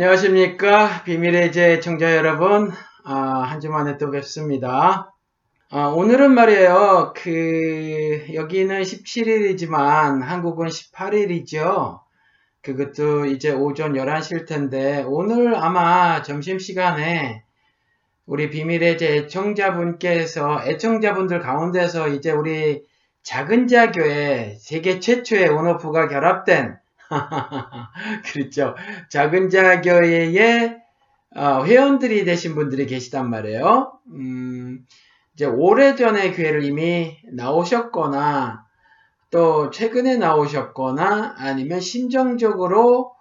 안녕하십니까? 비밀의 제 청자 여러분 아, 한 주 만에 또 뵙습니다. 아, 오늘은 말이에요. 그 여기는 17일이지만 한국은 18일이죠. 그것도 이제 오전 11시일 텐데 오늘 아마 점심시간에 우리 비밀의 제 애청자분께서 애청자분들 가운데서 이제 우리 작은 자교회 세계 최초의 온오프가 결합된 그렇죠. 작은 자교회의 어, 회원들이 되신 분들이 계시단 말이에요. 음, 이제 오래전에 교회를 이미 나오셨거나 또 최근에 나오셨거나 아니면 심정적으로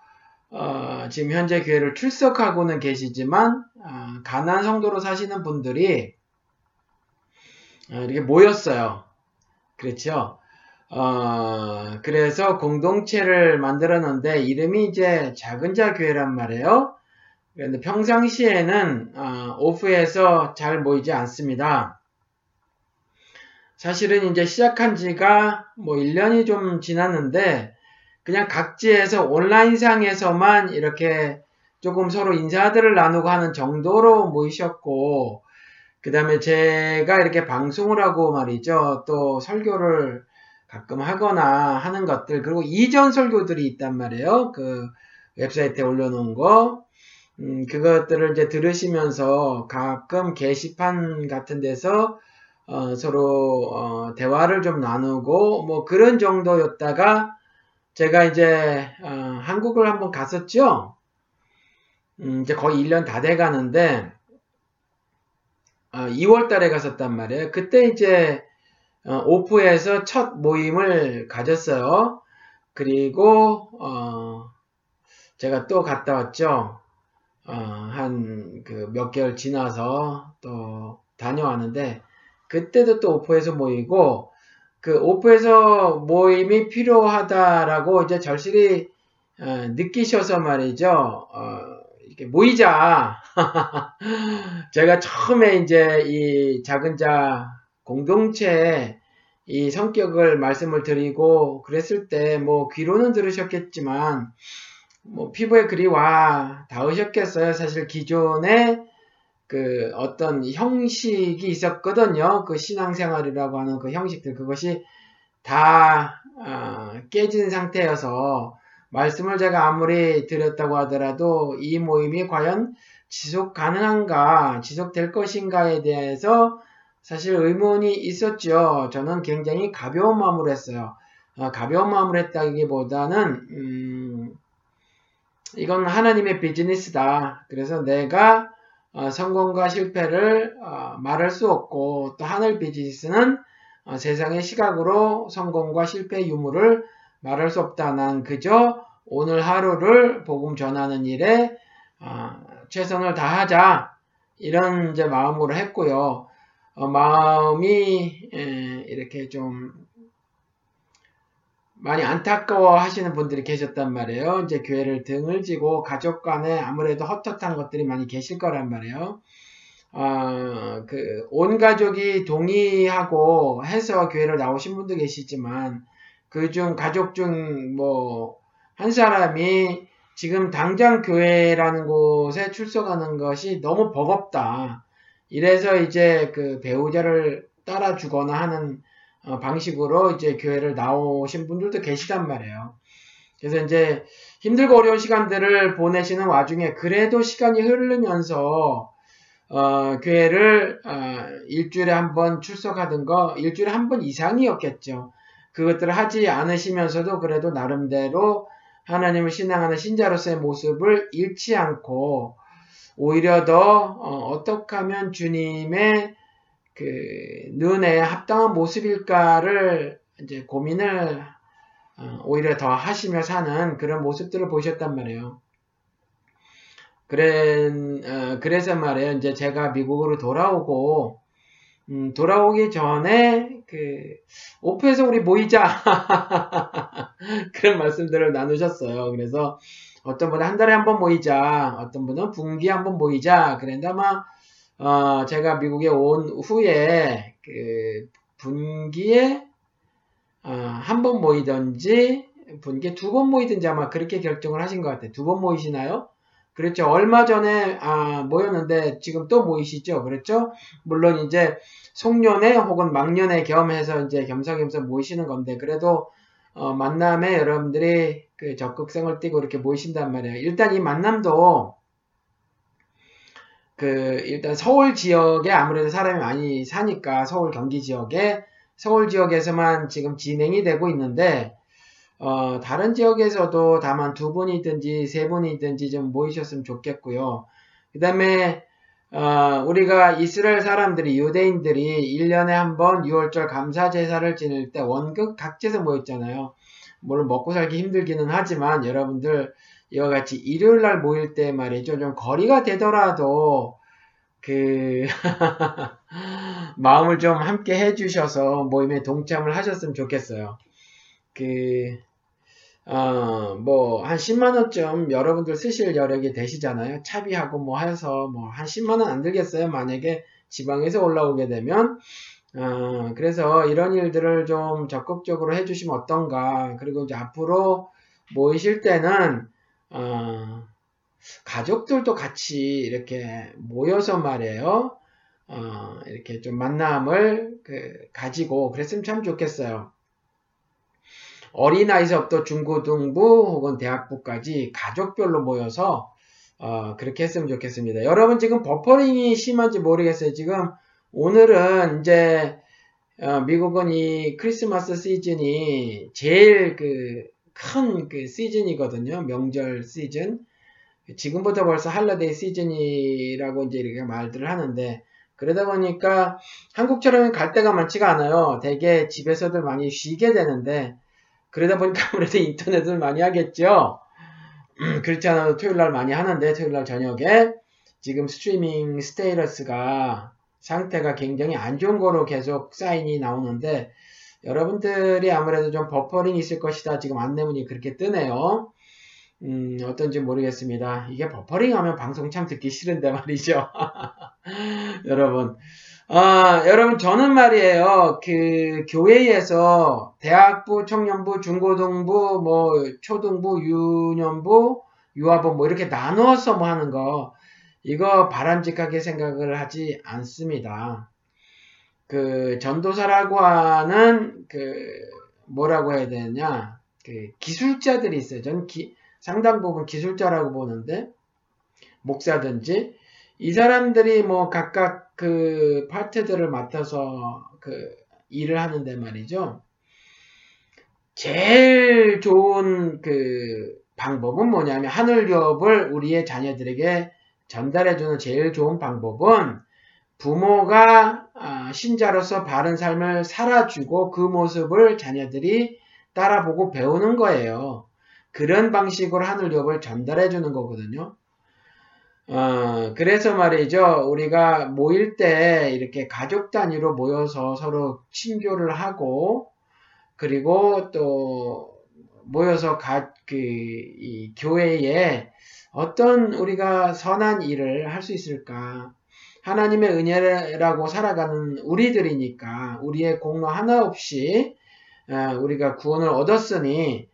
어, 지금 현재 교회를 출석하고는 계시지만 어, 가난 성도로 사시는 분들이 어, 이렇게 모였어요. 그렇죠. 어, 그래서 공동체를 만들었는데 이름이 이제 작은 자 교회란 말이에요. 그런데 평상시에는 어, 오프에서 잘 모이지 않습니다. 사실은 이제 시작한 지가 뭐 1년이 좀 지났는데 그냥 각지에서 온라인상에서만 이렇게 조금 서로 인사들을 나누고 하는 정도로 모이셨고 그 다음에 제가 이렇게 방송을 하고 말이죠. 또 설교를 가끔 하거나 하는 것들 그리고 이전 설교들이 있단 말이에요. 그 웹사이트에 올려놓은 거 음, 그것들을 이제 들으시면서 가끔 게시판 같은 데서 어, 서로 어, 대화를 좀 나누고 뭐 그런 정도였다가 제가 이제 어, 한국을 한번 갔었죠. 음, 이제 거의 1년 다 돼 가는데 2월 어, 달에 갔었단 말이에요. 그때 이제 어, 오프에서 첫 모임을 가졌어요. 그리고 어, 제가 또 갔다 왔죠. 어, 한그몇 개월 지나서 또 다녀왔는데 그때도 또 오프에서 모이고 그 오프에서 모임이 필요하다라고 이제 절실히 어, 느끼셔서 말이죠. 어, 이렇게 모이자. 제가 처음에 이제 이 작은 자 공동체의 이 성격을 말씀을 드리고 그랬을 때 뭐 귀로는 들으셨겠지만 뭐 피부에 그리 와 닿으셨겠어요. 사실 기존에 그 어떤 형식이 있었거든요. 그 신앙생활이라고 하는 그 형식들 그것이 다 어, 깨진 상태여서 말씀을 제가 아무리 드렸다고 하더라도 이 모임이 과연 지속 가능한가, 지속될 것인가에 대해서 사실 의문이 있었죠. 저는 굉장히 가벼운 마음으로 했어요. 어, 가벼운 마음으로 했다기보다는 음, 이건 하나님의 비즈니스다. 그래서 내가 어, 성공과 실패를 어, 말할 수 없고 또 하늘 비즈니스는 어, 세상의 시각으로 성공과 실패 유무를 말할 수 없다. 난 그저 오늘 하루를 복음 전하는 일에 어, 최선을 다하자 이런 이제 마음으로 했고요. 어, 마음이 에, 이렇게 좀 많이 안타까워 하시는 분들이 계셨단 말이에요. 이제 교회를 등을 지고 가족 간에 아무래도 헛헛한 것들이 많이 계실 거란 말이에요. 어, 그, 온 가족이 동의하고 해서 교회를 나오신 분도 계시지만, 그 중 가족 중 뭐, 한 사람이 지금 당장 교회라는 곳에 출석하는 것이 너무 버겁다. 이래서 이제 그 배우자를 따라주거나 하는 어, 방식으로 이제 교회를 나오신 분들도 계시단 말이에요. 그래서 이제 힘들고 어려운 시간들을 보내시는 와중에 그래도 시간이 흐르면서 어, 교회를 어, 일주일에 한 번 출석하던 거 일주일에 한 번 이상이었겠죠. 그것들을 하지 않으시면서도 그래도 나름대로 하나님을 신앙하는 신자로서의 모습을 잃지 않고 오히려 더 어, 떻게 하면 주님의 그 눈에 합당한 모습일까를 이제 고민을 어, 오히려 더 하시며 사는 그런 모습들을 보셨단 말이에요. 그래, 어, 그래서 말이에요. 이제 제가 미국으로 돌아오고, 음, 돌아오기 전에, 그, 오프에서 우리 모이자. 그런 말씀들을 나누셨어요. 그래서, 어떤 분은 한 달에 한 번 모이자, 어떤 분은 분기에 한 번 모이자. 그런데 아마 어, 제가 미국에 온 후에 그 분기에 어, 한 번 모이든지 분기에 두 번 모이든지 아마 그렇게 결정을 하신 것 같아요. 두 번 모이시나요? 그렇죠. 얼마 전에 아, 모였는데 지금 또 모이시죠. 그렇죠? 물론 이제 송년회 혹은 막년회 겸해서 이제 겸사겸사 모이시는 건데 그래도 어, 만남에 여러분들이 그 적극성을 띠고 이렇게 모이신단 말이에요. 일단 이 만남도 그 일단 서울 지역에 아무래도 사람이 많이 사니까 서울 경기 지역에 서울 지역에서만 지금 진행이 되고 있는데 어, 다른 지역에서도 다만 두 분이든지 세 분이든지 좀 모이셨으면 좋겠고요. 그 다음에 어, 우리가 이스라엘 사람들이 유대인들이 1년에 한 번 6월절 감사 제사를 지낼 때 원극 각지에서 모였잖아요. 물론 먹고 살기 힘들기는 하지만 여러분들 이와 같이 일요일 날 모일 때 말이죠. 좀 거리가 되더라도 그 마음을 좀 함께 해주셔서 모임에 동참을 하셨으면 좋겠어요. 그 어, 뭐, 한 10만원쯤 여러분들 쓰실 여력이 되시잖아요. 차비하고 뭐 해서 뭐, 한 10만원 안 들겠어요. 만약에 지방에서 올라오게 되면. 어, 그래서 이런 일들을 좀 적극적으로 해주시면 어떤가. 그리고 이제 앞으로 모이실 때는, 어, 가족들도 같이 이렇게 모여서 말이에요. 어, 이렇게 좀 만남을 그 가지고 그랬으면 참 좋겠어요. 어린아이서부터 중고등부 혹은 대학부까지 가족별로 모여서 어, 그렇게 했으면 좋겠습니다. 여러분 지금 버퍼링이 심한지 모르겠어요. 지금 오늘은 이제 어, 미국은 이 크리스마스 시즌이 제일 그 큰그 그 시즌이거든요. 명절 시즌. 지금부터 벌써 할러데이 시즌이라고 이제 이렇게 말들을 하는데 그러다 보니까 한국처럼 갈 데가 많지가 않아요. 대개 집에서들 많이 쉬게 되는데 그러다 보니까 아무래도 인터넷을 많이 하겠죠. 음, 그렇지 않아도 토요일 날 많이 하는데 토요일 날 저녁에 지금 스트리밍 스테이러스가 상태가 굉장히 안 좋은 거로 계속 사인이 나오는데 여러분들이 아무래도 좀 버퍼링이 있을 것이다. 지금 안내문이 그렇게 뜨네요. 음, 어떤지 모르겠습니다. 이게 버퍼링 하면 방송 참 듣기 싫은데 말이죠. 여러분. 아, 여러분, 저는 말이에요. 그, 교회에서 대학부, 청년부, 중고등부, 뭐, 초등부, 유년부, 유아부, 뭐, 이렇게 나누어서 뭐 하는 거, 이거 바람직하게 생각을 하지 않습니다. 그, 전도사라고 하는, 그, 뭐라고 해야 되냐, 그, 기술자들이 있어요. 전 기, 상당 부분 기술자라고 보는데, 목사든지, 이 사람들이 뭐 각각 그 파트들을 맡아서 그 일을 하는데 말이죠. 제일 좋은 그 방법은 뭐냐면 하늘 유업을 우리의 자녀들에게 전달해주는 제일 좋은 방법은 부모가 아, 신자로서 바른 삶을 살아주고 그 모습을 자녀들이 따라보고 배우는 거예요. 그런 방식으로 하늘유업을 전달해주는 거거든요. 어, 그래서 말이죠. 우리가 모일 때 이렇게 가족 단위로 모여서 서로 친교를 하고, 그리고 또 모여서 가, 그, 이 교회에 어떤 우리가 선한 일을 할 수 있을까. 하나님의 은혜라고 살아가는 우리들이니까 우리의 공로 하나 없이 어, 우리가 구원을 얻었으니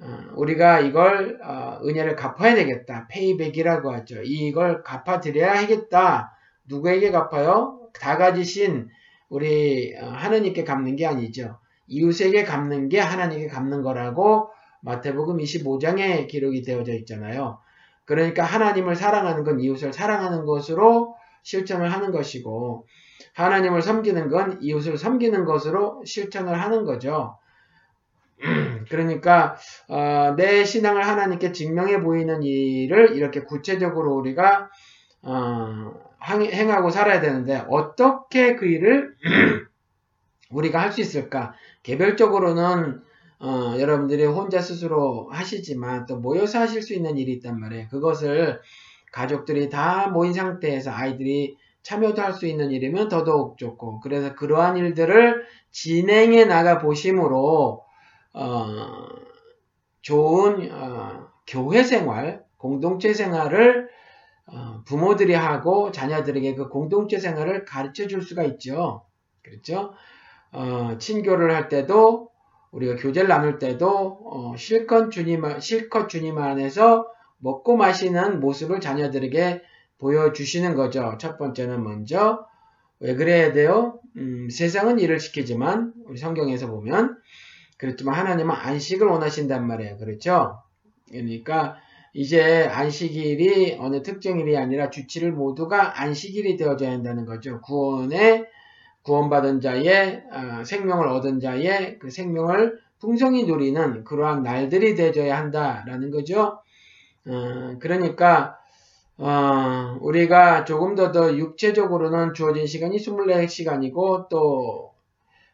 어, 우리가 이걸 어, 은혜를 갚아야 되겠다. 페이백이라고 하죠. 이걸 갚아드려야 하겠다. 누구에게 갚아요? 다 가지신 우리 어, 하느님께 갚는 게 아니죠. 이웃에게 갚는 게 하나님께 갚는 거라고 마태복음 25장에 기록이 되어져 있잖아요. 그러니까 하나님을 사랑하는 건 이웃을 사랑하는 것으로 실천을 하는 것이고 하나님을 섬기는 건 이웃을 섬기는 것으로 실천을 하는 거죠. 그러니까 어, 내 신앙을 하나님께 증명해 보이는 일을 이렇게 구체적으로 우리가 어, 행하고 살아야 되는데 어떻게 그 일을 우리가 할 수 있을까? 개별적으로는 어, 여러분들이 혼자 스스로 하시지만 또 모여서 하실 수 있는 일이 있단 말이에요. 그것을 가족들이 다 모인 상태에서 아이들이 참여도 할 수 있는 일이면 더더욱 좋고 그래서 그러한 일들을 진행해 나가 보심으로 어, 좋은 어, 교회 생활, 공동체 생활을 어, 부모들이 하고 자녀들에게 그 공동체 생활을 가르쳐 줄 수가 있죠. 그렇죠? 어, 친교를 할 때도 우리가 교제를 나눌 때도 어, 실컷 주님 실컷 주님 안에서 먹고 마시는 모습을 자녀들에게 보여주시는 거죠. 첫 번째는 먼저 왜 그래야 돼요? 음, 세상은 일을 시키지만 우리 성경에서 보면 그렇지만 하나님은 안식을 원하신단 말이에요. 그렇죠? 그러니까 이제 안식일이 어느 특정일이 아니라 주치를 모두가 안식일이 되어져야 한다는 거죠. 구원에 구원받은 자의 어, 생명을 얻은 자의 그 생명을 풍성히 누리는 그러한 날들이 되어져야 한다라는 거죠. 어, 그러니까 어, 우리가 조금 더 더 육체적으로는 주어진 시간이 24시간이고 또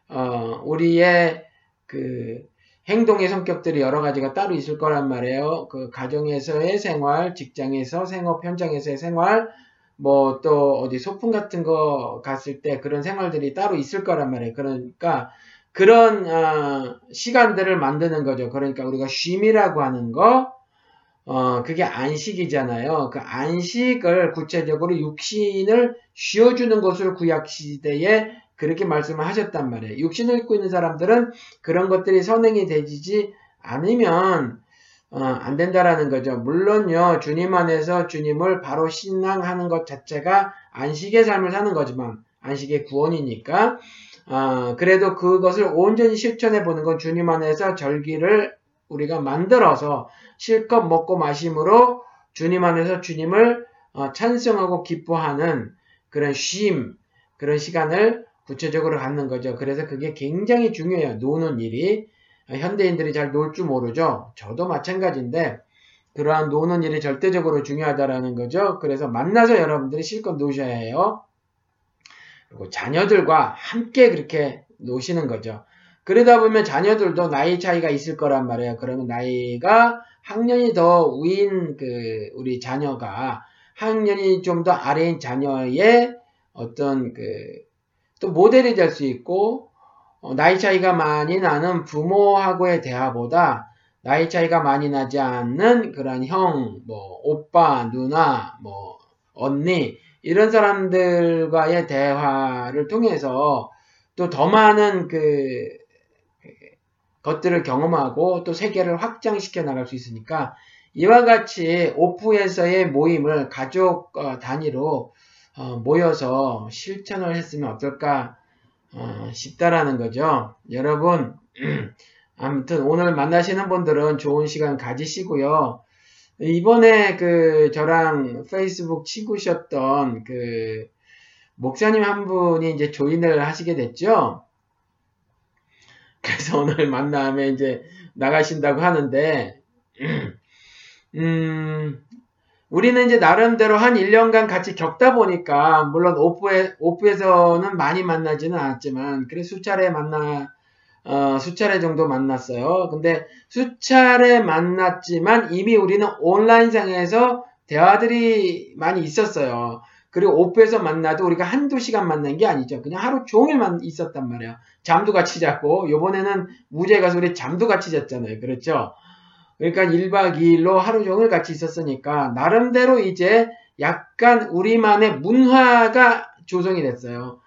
어, 우리의 그 행동의 성격들이 여러 가지가 따로 있을 거란 말이에요. 그 가정에서의 생활, 직장에서 생업 현장에서의 생활, 뭐 또 어디 소풍 같은 거 갔을 때 그런 생활들이 따로 있을 거란 말이에요. 그러니까 그런 어, 시간들을 만드는 거죠. 그러니까 우리가 쉼이라고 하는 거, 어, 그게 안식이잖아요. 그 안식을 구체적으로 육신을 쉬어주는 것을 구약시대에 그렇게 말씀을 하셨단 말이에요. 육신을 입고 있는 사람들은 그런 것들이 선행이 되지 않으면 어, 안 된다라는 거죠. 물론요, 주님 안에서 주님을 바로 신앙하는 것 자체가 안식의 삶을 사는 거지만 안식의 구원이니까 어, 그래도 그것을 온전히 실천해 보는 건 주님 안에서 절기를 우리가 만들어서 실컷 먹고 마심으로 주님 안에서 주님을 어, 찬성하고 기뻐하는 그런 쉼, 그런 시간을 구체적으로 갖는 거죠. 그래서 그게 굉장히 중요해요. 노는 일이. 현대인들이 잘 놀 줄 모르죠. 저도 마찬가지인데 그러한 노는 일이 절대적으로 중요하다라는 거죠. 그래서 만나서 여러분들이 실컷 노셔야 해요. 그리고 자녀들과 함께 그렇게 노시는 거죠. 그러다 보면 자녀들도 나이 차이가 있을 거란 말이에요. 그러면 나이가 학년이 더 위인 그 우리 자녀가 학년이 좀 더 아래인 자녀의 어떤 그 또 모델이 될 수 있고 어, 나이 차이가 많이 나는 부모하고의 대화보다 나이 차이가 많이 나지 않는 그런 형, 뭐 오빠, 누나, 뭐 언니 이런 사람들과의 대화를 통해서 또 더 많은 그 것들을 경험하고 또 세계를 확장시켜 나갈 수 있으니까 이와 같이 오프에서의 모임을 가족 어, 단위로 어, 모여서 실천을 했으면 어떨까 어, 싶다라는 거죠. 여러분 아무튼 오늘 만나시는 분들은 좋은 시간 가지시고요. 이번에 그 저랑 페이스북 친구셨던 그 목사님 한 분이 이제 조인을 하시게 됐죠. 그래서 오늘 만남에 이제 나가신다고 하는데, 음, 우리는 이제 나름대로 한 1년간 같이 겪다 보니까, 물론 오프에, 오프에서는 많이 만나지는 않았지만, 그래 수차례 만나, 어, 수차례 정도 만났어요. 근데 수차례 만났지만 이미 우리는 온라인상에서 대화들이 많이 있었어요. 그리고 오프에서 만나도 우리가 한두 시간 만난 게 아니죠. 그냥 하루 종일만 있었단 말이에요. 잠도 같이 잤고, 요번에는 무죄 가서 우리 잠도 같이 잤잖아요. 그렇죠? 그러니까 1박 2일로 하루 종일 같이 있었으니까, 나름대로 이제 약간 우리만의 문화가 조성이 됐어요.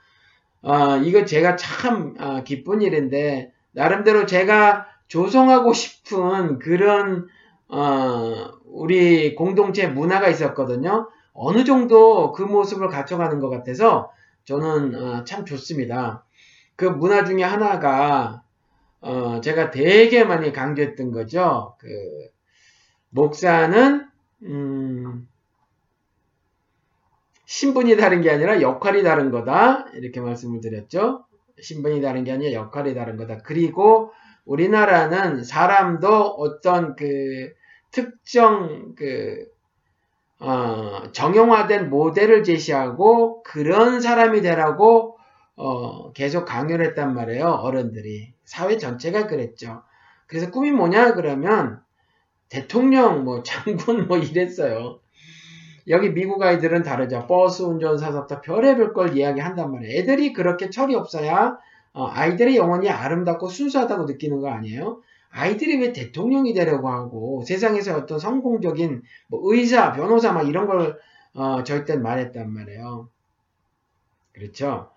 어, 이거 제가 참 어, 기쁜 일인데 나름대로 제가 조성하고 싶은 그런 어, 우리 공동체 문화가 있었거든요. 어느 정도 그 모습을 갖춰가는 것 같아서 저는 어, 참 좋습니다. 그 문화 중에 하나가 어, 제가 되게 많이 강조했던 거죠. 그 목사는 음, 신분이 다른 게 아니라 역할이 다른 거다. 이렇게 말씀을 드렸죠. 신분이 다른 게 아니라 역할이 다른 거다. 그리고 우리나라는 사람도 어떤 그 특정 그 어, 정형화된 모델을 제시하고 그런 사람이 되라고 어, 계속 강요를 했단 말이에요. 어른들이. 사회 전체가 그랬죠. 그래서 꿈이 뭐냐 그러면 대통령 뭐 장군 뭐 이랬어요. 여기 미국 아이들은 다르죠. 버스 운전사부터 별의별 걸 이야기한단 말이에요. 애들이 그렇게 철이 없어야 어, 아이들의 영혼이 아름답고 순수하다고 느끼는 거 아니에요? 아이들이 왜 대통령이 되려고 하고 세상에서 어떤 성공적인 뭐 의사, 변호사 막 이런 걸 어, 절대 말했단 말이에요. 그렇죠?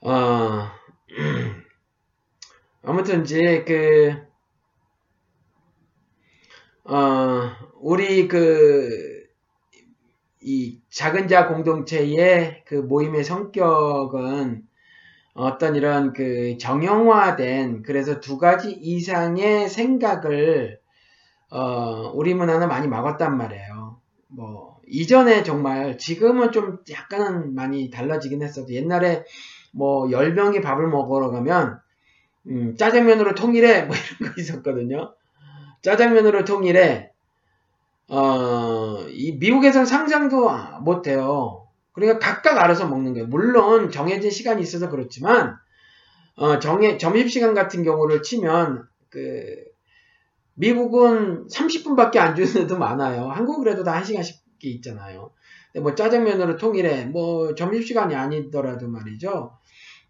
어, 아무튼 이제 그 어, 우리 그, 이 작은 자 공동체의 그 모임의 성격은 어떤 이런 그 정형화된 그래서 두 가지 이상의 생각을 어, 우리 문화는 많이 막았단 말이에요. 뭐 이전에 정말 지금은 좀 약간은 많이 달라지긴 했어도 옛날에 뭐 10명이 밥을 먹으러 가면 음, 짜장면으로 통일해 뭐 이런 거 있었거든요. 짜장면으로 통일해 어, 이 미국에선 상상도 못해요. 그러니까 각각 알아서 먹는 거예요. 물론 정해진 시간이 있어서 그렇지만 어, 정해 점심 시간 같은 경우를 치면 그 미국은 30분밖에 안 주는 데도 많아요. 한국은 그래도 다 1시간씩 있잖아요. 뭐 짜장면으로 통일해 뭐 점심 시간이 아니더라도 말이죠.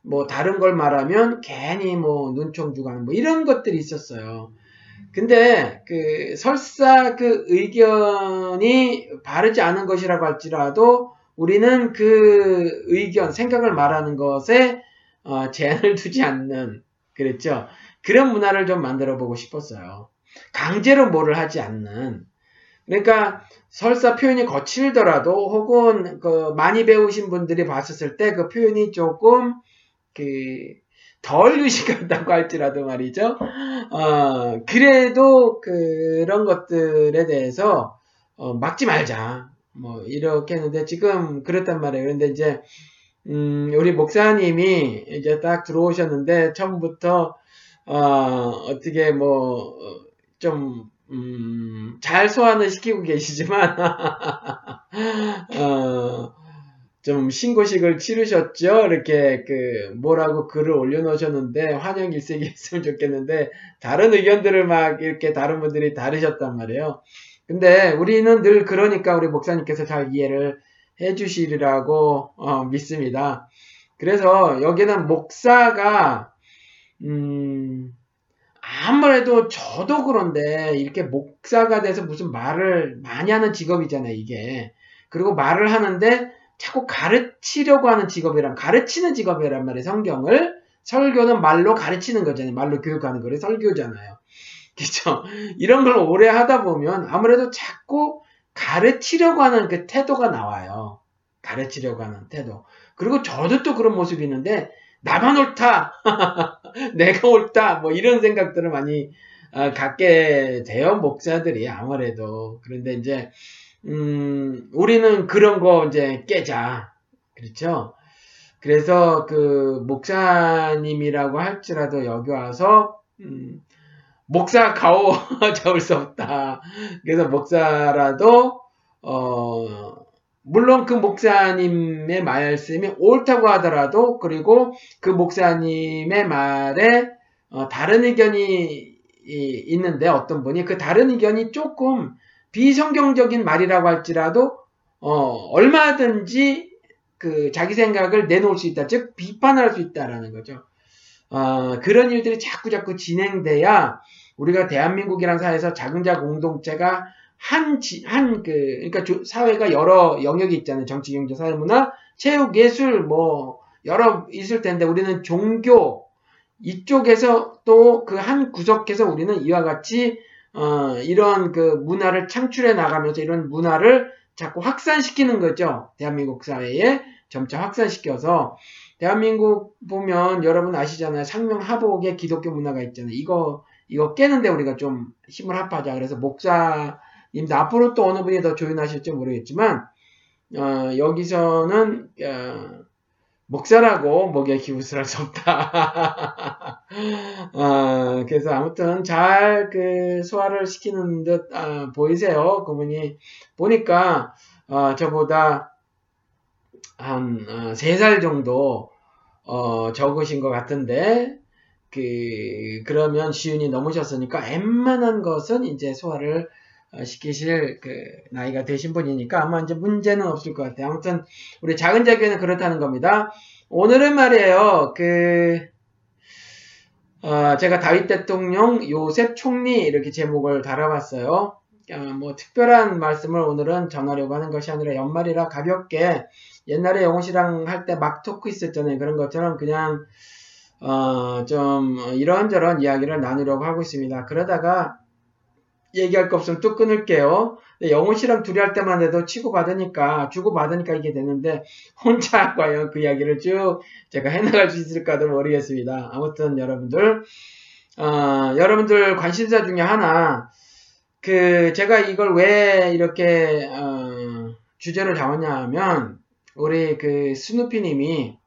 뭐 다른 걸 말하면 괜히 뭐 눈총 하는 뭐 이런 것들이 있었어요. 근데 그 설사 그 의견이 바르지 않은 것이라고 할지라도 우리는 그 의견, 생각을 말하는 것에 어, 제한을 두지 않는 그랬죠. 그런 문화를 좀 만들어 보고 싶었어요. 강제로 뭐를 하지 않는. 그러니까 설사 표현이 거칠더라도 혹은 그 많이 배우신 분들이 봤었을 때 그 표현이 조금 그덜 유식하다고 할지라도 말이죠. 어, 그래도 그런 것들에 대해서 어, 막지 말자. 뭐 이렇게 했는데 지금 그랬단 말이에요. 그런데 이제 음, 우리 목사님이 이제 딱 들어오셨는데 처음부터 어, 어떻게 뭐좀 음, 잘 소환을 시키고 계시지만 어, 좀 신고식을 치르셨죠. 이렇게 그 뭐라고 글을 올려놓으셨는데 환영 일색이 있으면 좋겠는데 다른 의견들을 막 이렇게 다른 분들이 다르셨단 말이에요. 근데 우리는 늘 그러니까 우리 목사님께서 잘 이해를 해 주시리라고 어, 믿습니다. 그래서 여기는 목사가 음 아무래도 저도 그런데 이렇게 목사가 돼서 무슨 말을 많이 하는 직업이잖아요, 이게. 그리고 말을 하는데 자꾸 가르치려고 하는 직업이란 가르치는 직업이란 말이에요, 성경을. 설교는 말로 가르치는 거잖아요. 말로 교육하는 거를 설교잖아요. 그죠? 이런 걸 오래 하다 보면 아무래도 자꾸 가르치려고 하는 그 태도가 나와요. 가르치려고 하는 태도. 그리고 저도 또 그런 모습이 있는데, 나만 옳다! 내가 옳다! 뭐 이런 생각들을 많이 어, 갖게 돼요, 목사들이 아무래도. 그런데 이제, 음, 우리는 그런 거 이제 깨자. 그렇죠? 그래서 그 목사님이라고 할지라도 여기 와서, 음, 목사 가오 잡을 수 없다. 그래서 목사라도 어 물론 그 목사님의 말씀이 옳다고 하더라도 그리고 그 목사님의 말에 어, 다른 의견이 있는데 어떤 분이 그 다른 의견이 조금 비성경적인 말이라고 할지라도 어, 얼마든지 그 자기 생각을 내놓을 수 있다. 즉 비판할 수 있다라는 거죠. 어, 그런 일들이 자꾸 자꾸 진행돼야 우리가 대한민국이라는 사회에서 자근자 공동체가 한, 지, 한, 그, 그러니까 사회가 여러 영역이 있잖아요. 정치, 경제, 사회, 문화, 체육, 예술, 뭐, 여러 있을 텐데 우리는 종교, 이쪽에서 또 그 한 구석에서 우리는 이와 같이, 어, 이런 그 문화를 창출해 나가면서 이런 문화를 자꾸 확산시키는 거죠. 대한민국 사회에 점차 확산시켜서 대한민국 보면 여러분 아시잖아요. 상명하복의 기독교 문화가 있잖아요. 이거 이거 깨는데 우리가 좀 힘을 합하자. 그래서 목사님도 앞으로 또 어느 분이 더 조인하실지 모르겠지만 어, 여기서는 어, 목사라고 목에 기부스할 수 없다. 어, 그래서 아무튼 잘 그 소화를 시키는 듯 어, 보이세요. 그분이 보니까 어, 저보다 한 3살 어, 정도 어, 적으신 것 같은데 그 그러면 시윤이 넘으셨으니까 웬만한 것은 이제 소화를 어, 시키실 그 나이가 되신 분이니까 아마 이제 문제는 없을 것 같아요. 아무튼 우리 작은 자교회는 그렇다는 겁니다. 오늘은 말이에요. 그 어, 제가 다윗 대통령 요셉 총리 이렇게 제목을 달아봤어요. 어, 뭐 특별한 말씀을 오늘은 전하려고 하는 것이 아니라 연말이라 가볍게 옛날에 영호 씨랑 할 때 막 토크 있었잖아요. 그런 것처럼 그냥 어, 좀 이런저런 이야기를 나누려고 하고 있습니다. 그러다가 얘기할 거 없으면 또 끊을게요. 영훈 씨랑 둘이 할 때만 해도 치고받으니까, 주고받으니까 이게 되는데, 혼자 과연 그 이야기를 쭉 제가 해나갈 수 있을까도 모르겠습니다. 아무튼 여러분들, 어, 여러분들 관심사 중에 하나, 그, 제가 이걸 왜 이렇게, 어, 주제를 잡았냐 하면, 우리 그 스누피 님이,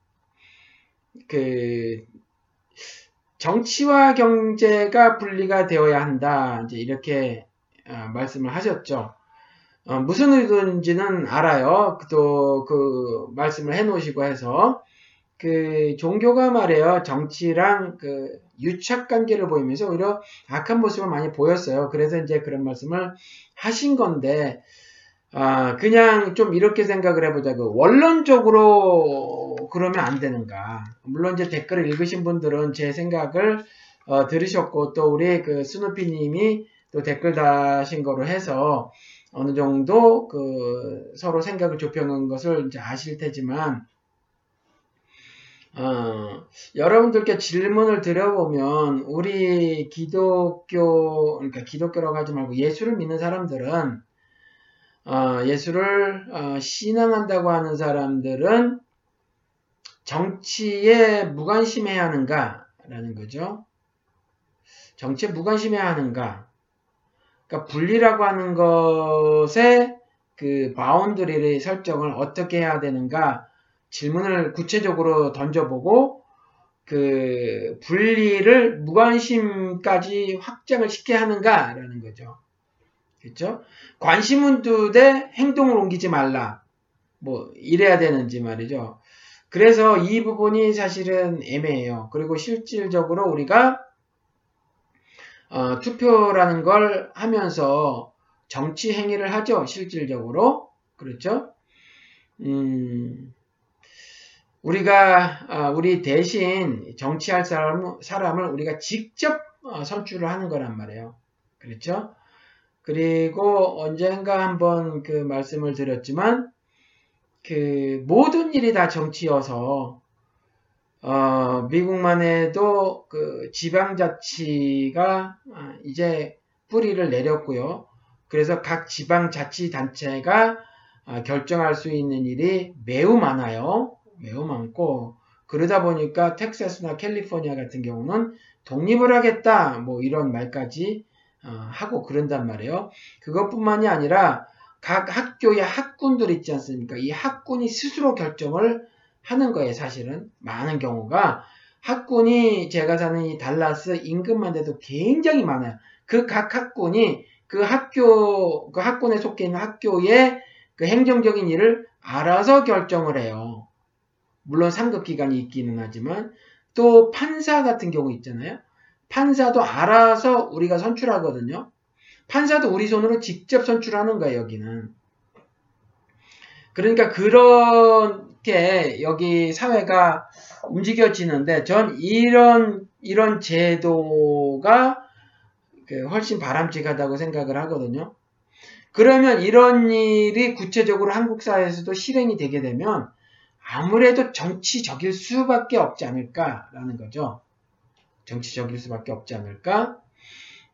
그, 정치와 경제가 분리가 되어야 한다. 이제 이렇게 어, 말씀을 하셨죠. 어, 무슨 의도인지는 알아요. 또 그 말씀을 해 놓으시고 해서 그 종교가 말이에요. 정치랑 그 유착 관계를 보이면서 오히려 악한 모습을 많이 보였어요. 그래서 이제 그런 말씀을 하신 건데 아, 그냥 좀 이렇게 생각을 해보자. 그 원론적으로 그러면 안 되는가. 물론 이제 댓글을 읽으신 분들은 제 생각을 어, 들으셨고 또 우리 그 스누피 님이 또 댓글 다신 거로 해서 어느 정도 그 서로 생각을 좁혀놓은 것을 이제 아실 테지만 어, 여러분들께 질문을 드려보면 우리 기독교 그러니까 기독교라고 하지 말고 예수를 믿는 사람들은 어, 예수를 어, 신앙한다고 하는 사람들은 정치에 무관심해야 하는가라는 거죠. 정치에 무관심해야 하는가. 그러니까 분리라고 하는 것의 그 boundary를 설정을 어떻게 해야 되는가 질문을 구체적으로 던져보고 그 분리를 무관심까지 확장을 시켜야 하는가라는 거죠. 그렇죠? 관심은 두되 행동을 옮기지 말라. 뭐 이래야 되는지 말이죠. 그래서 이 부분이 사실은 애매해요. 그리고 실질적으로 우리가 어, 투표라는 걸 하면서 정치 행위를 하죠. 실질적으로. 그렇죠? 음, 우리가, 어, 우리 대신 정치할 사람, 사람을 우리가 직접 어, 선출을 하는 거란 말이에요. 그렇죠? 그리고 언젠가 한번 그 말씀을 드렸지만, 그 모든 일이 다 정치여서 어, 미국만 해도 그 지방자치가 아, 이제 뿌리를 내렸고요. 그래서 각 지방자치단체가 아, 결정할 수 있는 일이 매우 많아요. 매우 많고 그러다 보니까 텍사스나 캘리포니아 같은 경우는 독립을 하겠다 뭐 이런 말까지 어, 하고 그런단 말이에요. 그것뿐만이 아니라 각 학교의 학군들 있지 않습니까? 이 학군이 스스로 결정을 하는 거예요, 사실은. 많은 경우가. 학군이 제가 사는 이 달라스 인근만 돼도 굉장히 많아요. 그 각 학군이 그 학교, 그 학군에 속해 있는 학교의 그 행정적인 일을 알아서 결정을 해요. 물론 상급 기관이 있기는 하지만 또 판사 같은 경우 있잖아요. 판사도 알아서 우리가 선출하거든요. 판사도 우리 손으로 직접 선출하는 거예요, 여기는. 그러니까 그렇게 여기 사회가 움직여지는데 전 이런 이런 제도가 그 훨씬 바람직하다고 생각을 하거든요. 그러면 이런 일이 구체적으로 한국 사회에서도 실행이 되게 되면 아무래도 정치적일 수밖에 없지 않을까라는 거죠. 정치적일 수밖에 없지 않을까?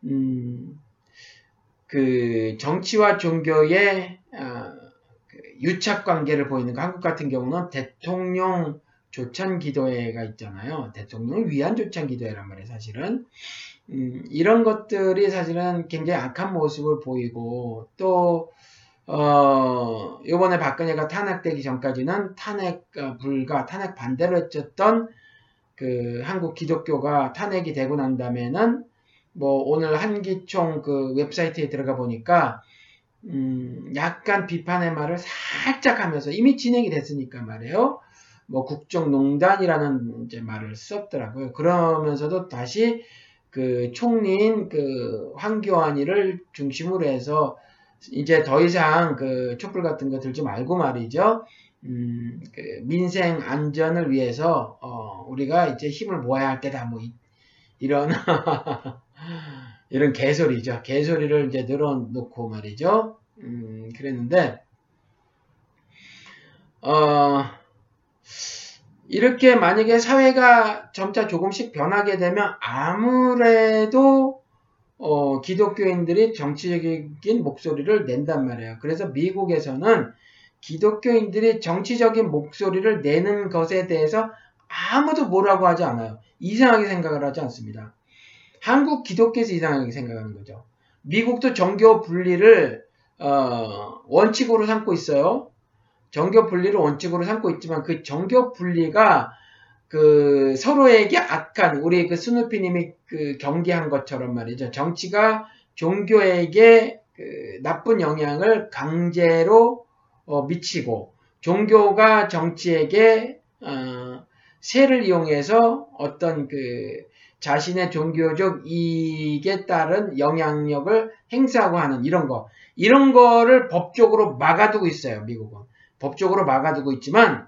음, 그 정치와 종교의 어, 그 유착 관계를 보이는 거 한국 같은 경우는 대통령 조찬 기도회가 있잖아요. 대통령 위안 조찬 기도회란 말이에요, 사실은. 음, 이런 것들이 사실은 굉장히 악한 모습을 보이고 또 어, 요번에 박근혜가 탄핵되기 전까지는 탄핵 어, 불가, 탄핵 반대로 했었던 그 한국 기독교가 탄핵이 되고 난 다음에는 뭐 오늘 한기총 그 웹사이트에 들어가 보니까 음 약간 비판의 말을 살짝 하면서 이미 진행이 됐으니까 말이에요. 뭐 국정농단이라는 이제 말을 썼더라고요. 그러면서도 다시 그 총리인 그 황교안이를 중심으로 해서 이제 더 이상 그 촛불 같은 거 들지 말고 말이죠. 음, 그 민생 안전을 위해서 어, 우리가 이제 힘을 모아야 할 때다 뭐 이, 이런 이런 개소리죠. 개소리를 이제 늘어놓고 말이죠. 음, 그랬는데, 어, 이렇게 만약에 사회가 점차 조금씩 변하게 되면 아무래도 어, 기독교인들이 정치적인 목소리를 낸단 말이에요. 그래서 미국에서는 기독교인들이 정치적인 목소리를 내는 것에 대해서 아무도 뭐라고 하지 않아요. 이상하게 생각을 하지 않습니다. 한국 기독교에서 이상하게 생각하는 거죠. 미국도 정교 분리를 어, 원칙으로 삼고 있어요. 정교 분리를 원칙으로 삼고 있지만 그 정교 분리가 그 서로에게 악한 우리 그 스누피님이 그 경계한 것처럼 말이죠. 정치가 종교에게 그 나쁜 영향을 강제로 어, 미치고 종교가 정치에게 어, 세를 이용해서 어떤 그 자신의 종교적 이익에 따른 영향력을 행사하고 하는 이런 거 이런 거를 법적으로 막아두고 있어요 미국은 법적으로 막아두고 있지만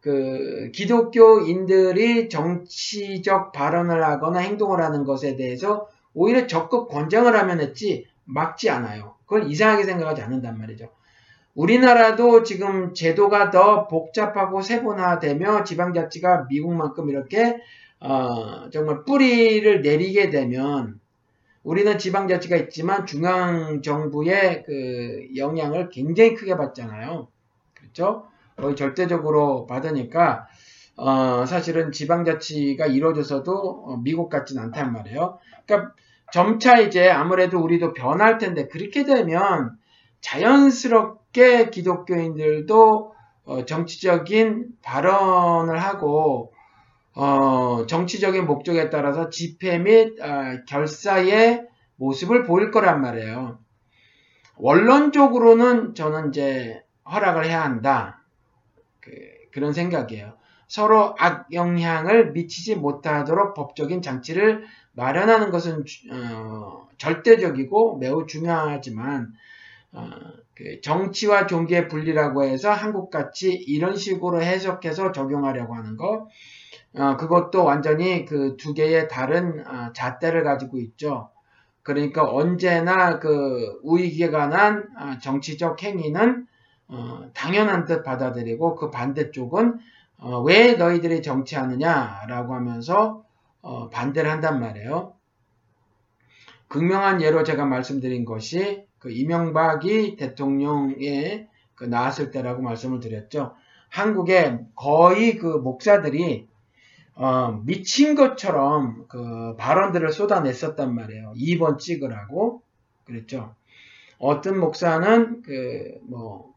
그 기독교인들이 정치적 발언을 하거나 행동을 하는 것에 대해서 오히려 적극 권장을 하면 했지 막지 않아요. 그걸 이상하게 생각하지 않는단 말이죠. 우리나라도 지금 제도가 더 복잡하고 세분화되며 지방자치가 미국만큼 이렇게 어, 정말 뿌리를 내리게 되면 우리는 지방자치가 있지만 중앙 정부의 그 영향을 굉장히 크게 받잖아요. 그렇죠? 거의 절대적으로 받으니까 어, 사실은 지방자치가 이루어져서도 어, 미국 같진 않단 말이에요. 그러니까 점차 이제 아무래도 우리도 변할 텐데 그렇게 되면 자연스럽게 기독교인들도 어, 정치적인 발언을 하고 어, 정치적인 목적에 따라서 집회 및 어, 결사의 모습을 보일 거란 말이에요. 원론적으로는 저는 이제 허락을 해야 한다. 그, 런 생각이에요. 서로 악영향을 미치지 못하도록 법적인 장치를 마련하는 것은 어, 절대적이고 매우 중요하지만 어, 그 정치와 종교의 분리라고 해서 한국같이 이런 식으로 해석해서 적용하려고 하는 거 어, 그것도 완전히 그 두 개의 다른 어, 잣대를 가지고 있죠. 그러니까 언제나 그 우익에 관한 어, 정치적 행위는 어, 당연한 듯 받아들이고 그 반대쪽은 어, 왜 너희들이 정치하느냐라고 하면서 어, 반대를 한단 말이에요. 극명한 예로 제가 말씀드린 것이 그 이명박이 대통령에 그 나왔을 때라고 말씀을 드렸죠. 한국에 거의 그 목사들이 어, 미친 것처럼 그 발언들을 쏟아냈었단 말이에요. 2번 찍으라고 그랬죠. 어떤 목사는 그뭐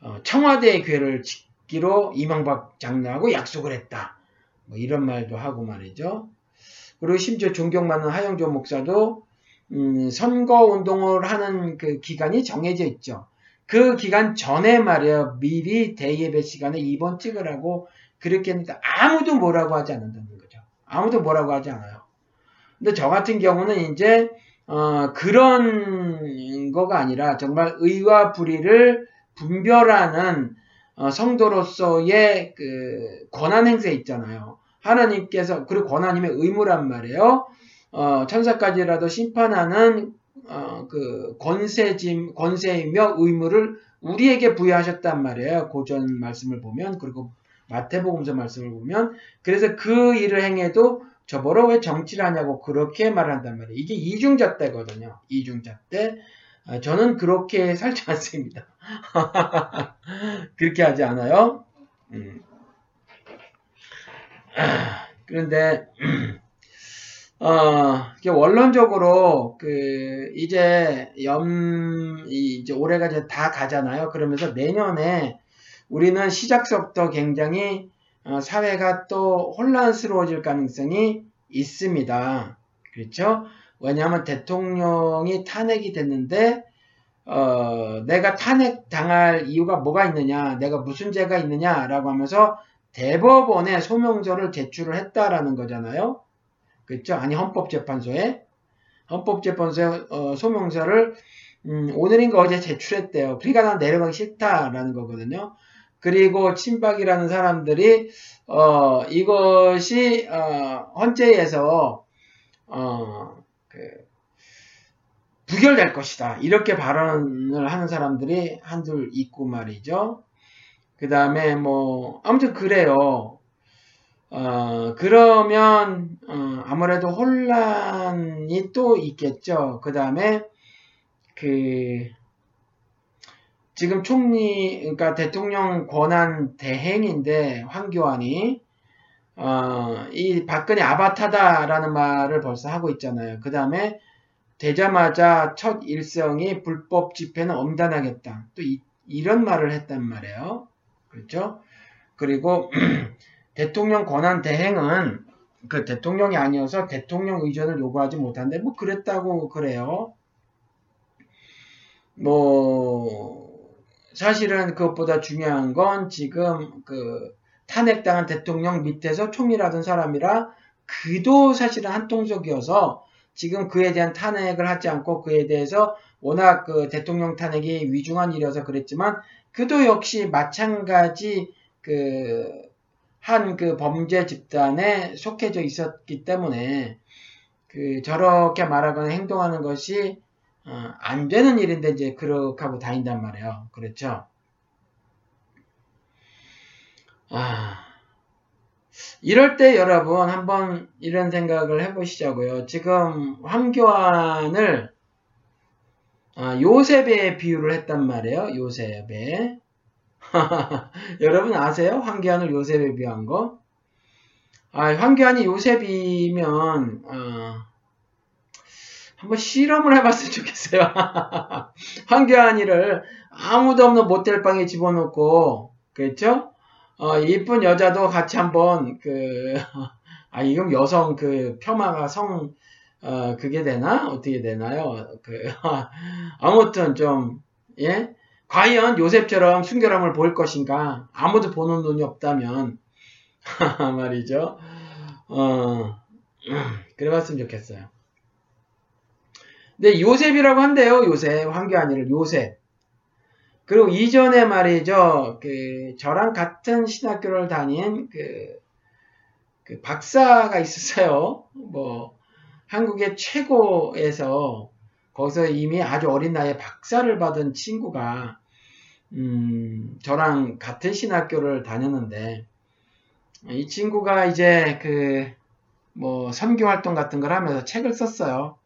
어, 청와대의 괴를 짓기로 이명박 장로하고 약속을 했다. 뭐 이런 말도 하고 말이죠. 그리고 심지어 존경받는 하영조 목사도 음, 선거 운동을 하는 그 기간이 정해져 있죠. 그 기간 전에 말이에요. 미리 대예배 시간에 2번 찍으라고 그렇게 했는데 아무도 뭐라고 하지 않는다는 거죠. 아무도 뭐라고 하지 않아요. 근데 저 같은 경우는 이제 어, 그런 거가 아니라 정말 의와 불의를 분별하는 어, 성도로서의 그 권한 행세 있잖아요. 하나님께서 그리고 권한님의 의무란 말이에요. 어, 천사까지라도 심판하는 어, 그 권세짐 권세이며 의무를 우리에게 부여하셨단 말이에요. 고전 말씀을 보면 그리고 마태복음서 말씀을 보면 그래서 그 일을 행해도 저보러 왜 정치를 하냐고 그렇게 말한단 말이에요. 이게 이중잣대거든요. 이중잣대. 아, 저는 그렇게 살지 않습니다. 그렇게 하지 않아요. 음. 그런데 어, 원론적으로 그 이제 염 이제 올해가 이제 다 가잖아요. 그러면서 내년에 우리는 시작서부터 굉장히 어, 사회가 또 혼란스러워질 가능성이 있습니다. 그렇죠? 왜냐하면 대통령이 탄핵이 됐는데 어, 내가 탄핵 당할 이유가 뭐가 있느냐, 내가 무슨 죄가 있느냐라고 하면서 대법원에 소명서를 제출을 했다라는 거잖아요. 그렇죠? 아니 헌법재판소에 헌법재판소에 어, 소명서를 음, 오늘인가 어제 제출했대요. 그러니까 난 내려가기 싫다라는 거거든요. 그리고 친박이라는 사람들이 어, 이것이 어, 헌재에서 어, 그 부결될 것이다. 이렇게 발언을 하는 사람들이 한둘 있고 말이죠. 그 다음에 뭐 아무튼 그래요. 어, 그러면 어, 아무래도 혼란이 또 있겠죠. 그 다음에 그 지금 총리 그러니까 대통령 권한 대행인데 황교안이 어, 이 박근혜 아바타다라는 말을 벌써 하고 있잖아요. 그 다음에 되자마자 첫 일성이 불법 집회는 엄단하겠다. 또 이, 이런 말을 했단 말이에요. 그렇죠? 그리고 대통령 권한 대행은 그 대통령이 아니어서 대통령 의전을 요구하지 못한데 뭐 그랬다고 그래요. 뭐 사실은 그것보다 중요한 건 지금 그 탄핵당한 대통령 밑에서 총리라던 사람이라 그도 사실은 한통속이어서 지금 그에 대한 탄핵을 하지 않고 그에 대해서 워낙 그 대통령 탄핵이 위중한 일이어서 그랬지만 그도 역시 마찬가지 그 한 그 범죄 집단에 속해져 있었기 때문에 그 저렇게 말하거나 행동하는 것이 어, 안 되는 일인데 이제 그렇게 하고 다닌단 말이에요. 그렇죠? 아, 이럴 때 여러분 한번 이런 생각을 해보시자고요. 지금 황교안을 아, 요셉에 비유를 했단 말이에요. 요셉에. 여러분 아세요? 황교안을 요셉에 비유한 거? 아, 황교안이 요셉이면 어, 한번 실험을 해봤으면 좋겠어요. 황교안이를 아무도 없는 모텔 방에 집어넣고 그렇죠? 어, 이쁜 여자도 같이 한번 그, 아, 이건 여성 그 폄하가 성, 어, 그게 되나? 어떻게 되나요? 그, 아무튼 좀, 예? 과연 요셉처럼 순결함을 보일 것인가? 아무도 보는 눈이 없다면, 말이죠. 어, 그래봤으면 좋겠어요. 근데 요셉이라고 한대요, 요셉. 황교안이를 요셉. 그리고 이전에 말이죠, 그, 저랑 같은 신학교를 다닌 그, 그 박사가 있었어요. 뭐, 한국의 최고에서 거기서 이미 아주 어린 나이에 박사를 받은 친구가, 음, 저랑 같은 신학교를 다녔는데, 이 친구가 이제 그, 뭐, 선교 활동 같은 걸 하면서 책을 썼어요.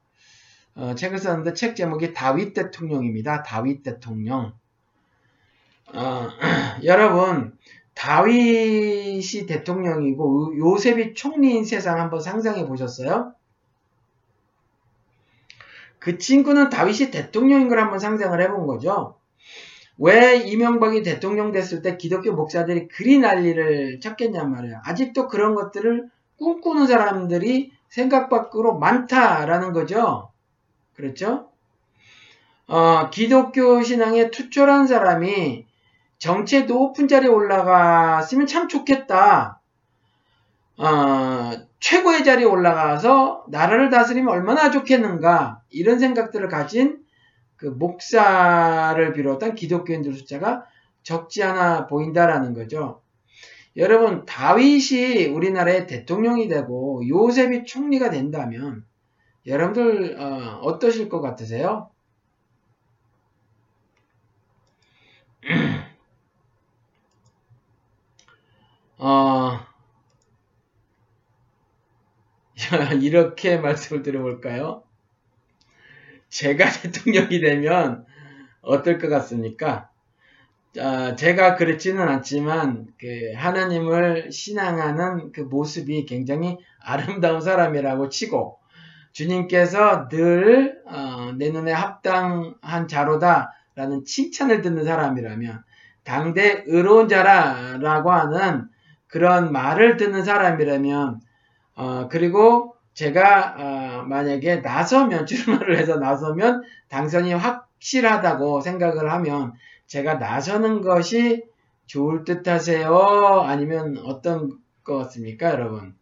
어, 책을 썼는데 책 제목이 다윗 대통령입니다. 다윗 대통령. 어, 여러분 다윗이 대통령이고 요셉이 총리인 세상 한번 상상해 보셨어요? 그 친구는 다윗이 대통령인 걸 한번 상상을 해본 거죠. 왜 이명박이 대통령 됐을 때 기독교 목사들이 그리 난리를 쳤겠냔 말이에요. 아직도 그런 것들을 꿈꾸는 사람들이 생각 밖으로 많다라는 거죠. 그렇죠? 어, 기독교 신앙에 투철한 사람이 정치에 높은 자리에 올라갔으면 참 좋겠다. 어, 최고의 자리에 올라가서 나라를 다스리면 얼마나 좋겠는가 이런 생각들을 가진 그 목사를 비롯한 기독교인들 숫자가 적지 않아 보인다라는 거죠. 여러분 다윗이 우리나라의 대통령이 되고 요셉이 총리가 된다면 여러분들 어, 떠실것 같으세요? 어, 이렇게 말씀을 드려볼까요? 제가 대통령이 되면 어떨 것 같습니까? 어, 제가 그렇지는 않지만 그 하나님을 신앙하는 그 모습이 굉장히 아름다운 사람이라고 치고 주님께서 늘내 어, 눈에 합당한 자로다라는 칭찬을 듣는 사람이라면 당대 의로운 자라라고 하는 그런 말을 듣는 사람이라면 어, 그리고 제가 어, 만약에 나서면 출마를 해서 나서면 당선이 확실하다고 생각을 하면 제가 나서는 것이 좋을 듯 하세요? 아니면 어떤 것 같습니까, 여러분?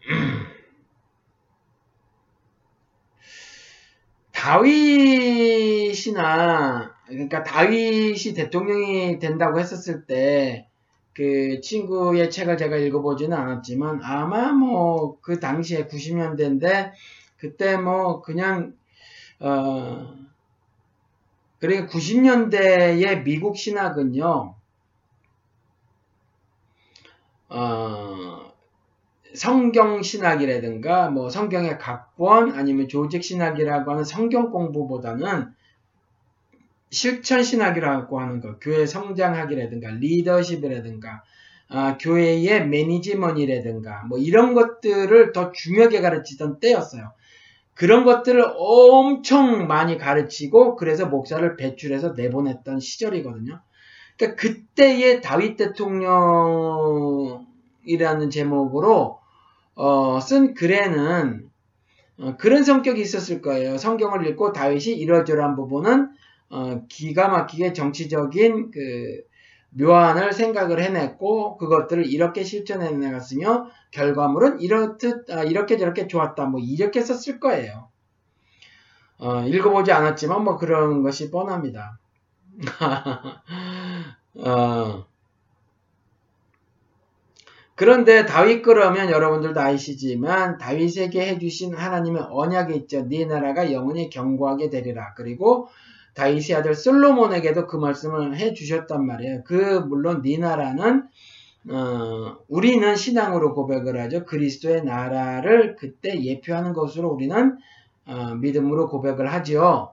다윗이나 그러니까 다윗이 대통령이 된다고 했었을 때 그 친구의 책을 제가 읽어보지는 않았지만 아마 뭐 그 당시에 90년대인데 그때 뭐 그냥 어 그러니까 90년대의 미국 신학은요 어, 성경 신학이라든가 뭐 성경의 각본 아니면 조직 신학이라고 하는 성경 공부보다는 실천 신학이라고 하는 것, 교회 성장학이라든가 리더십이라든가 아, 교회의 매니지먼이라든가 뭐 이런 것들을 더 중요하게 가르치던 때였어요. 그런 것들을 엄청 많이 가르치고 그래서 목사를 배출해서 내보냈던 시절이거든요. 그러니까 그때의 다윗 대통령이라는 제목으로 어, 쓴 글에는 어, 그런 성격이 있었을 거예요. 성경을 읽고 다윗이 이러저러한 부분은 어, 기가 막히게 정치적인 그 묘안을 생각을 해냈고 그것들을 이렇게 실천해 나갔으며 결과물은 이렇듯 아, 이렇게 저렇게 좋았다 뭐 이렇게 썼을 거예요. 어, 읽어보지 않았지만 뭐 그런 것이 뻔합니다. 어, 그런데 다윗 그러면 여러분들도 아시지만 다윗에게 해주신 하나님의 언약이 있죠. 네 나라가 영원히 경고하게 되리라. 그리고 다윗의 아들 솔로몬에게도 그 말씀을 해 주셨단 말이에요. 그 물론 네 나라는 어, 우리는 신앙으로 고백을 하죠. 그리스도의 나라를 그때 예표하는 것으로 우리는 어, 믿음으로 고백을 하지요.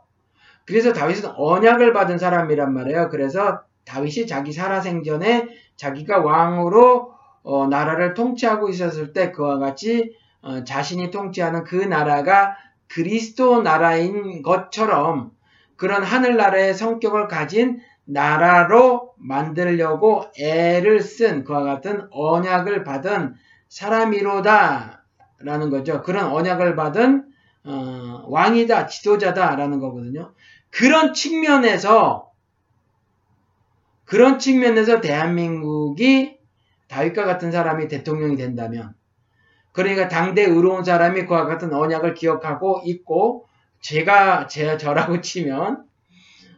그래서 다윗은 언약을 받은 사람이란 말이에요. 그래서 다윗이 자기 살아생전에 자기가 왕으로 어, 나라를 통치하고 있었을 때 그와 같이 어, 자신이 통치하는 그 나라가 그리스도 나라인 것처럼 그런 하늘나라의 성격을 가진 나라로 만들려고 애를 쓴 그와 같은 언약을 받은 사람이로다 라는 거죠. 그런 언약을 받은 어, 왕이다, 지도자다 라는 거거든요. 그런 측면에서 그런 측면에서 대한민국이 다윗과 같은 사람이 대통령이 된다면 그러니까 당대 의로운 사람이 그와 같은 언약을 기억하고 있고 제가 제 저라고 치면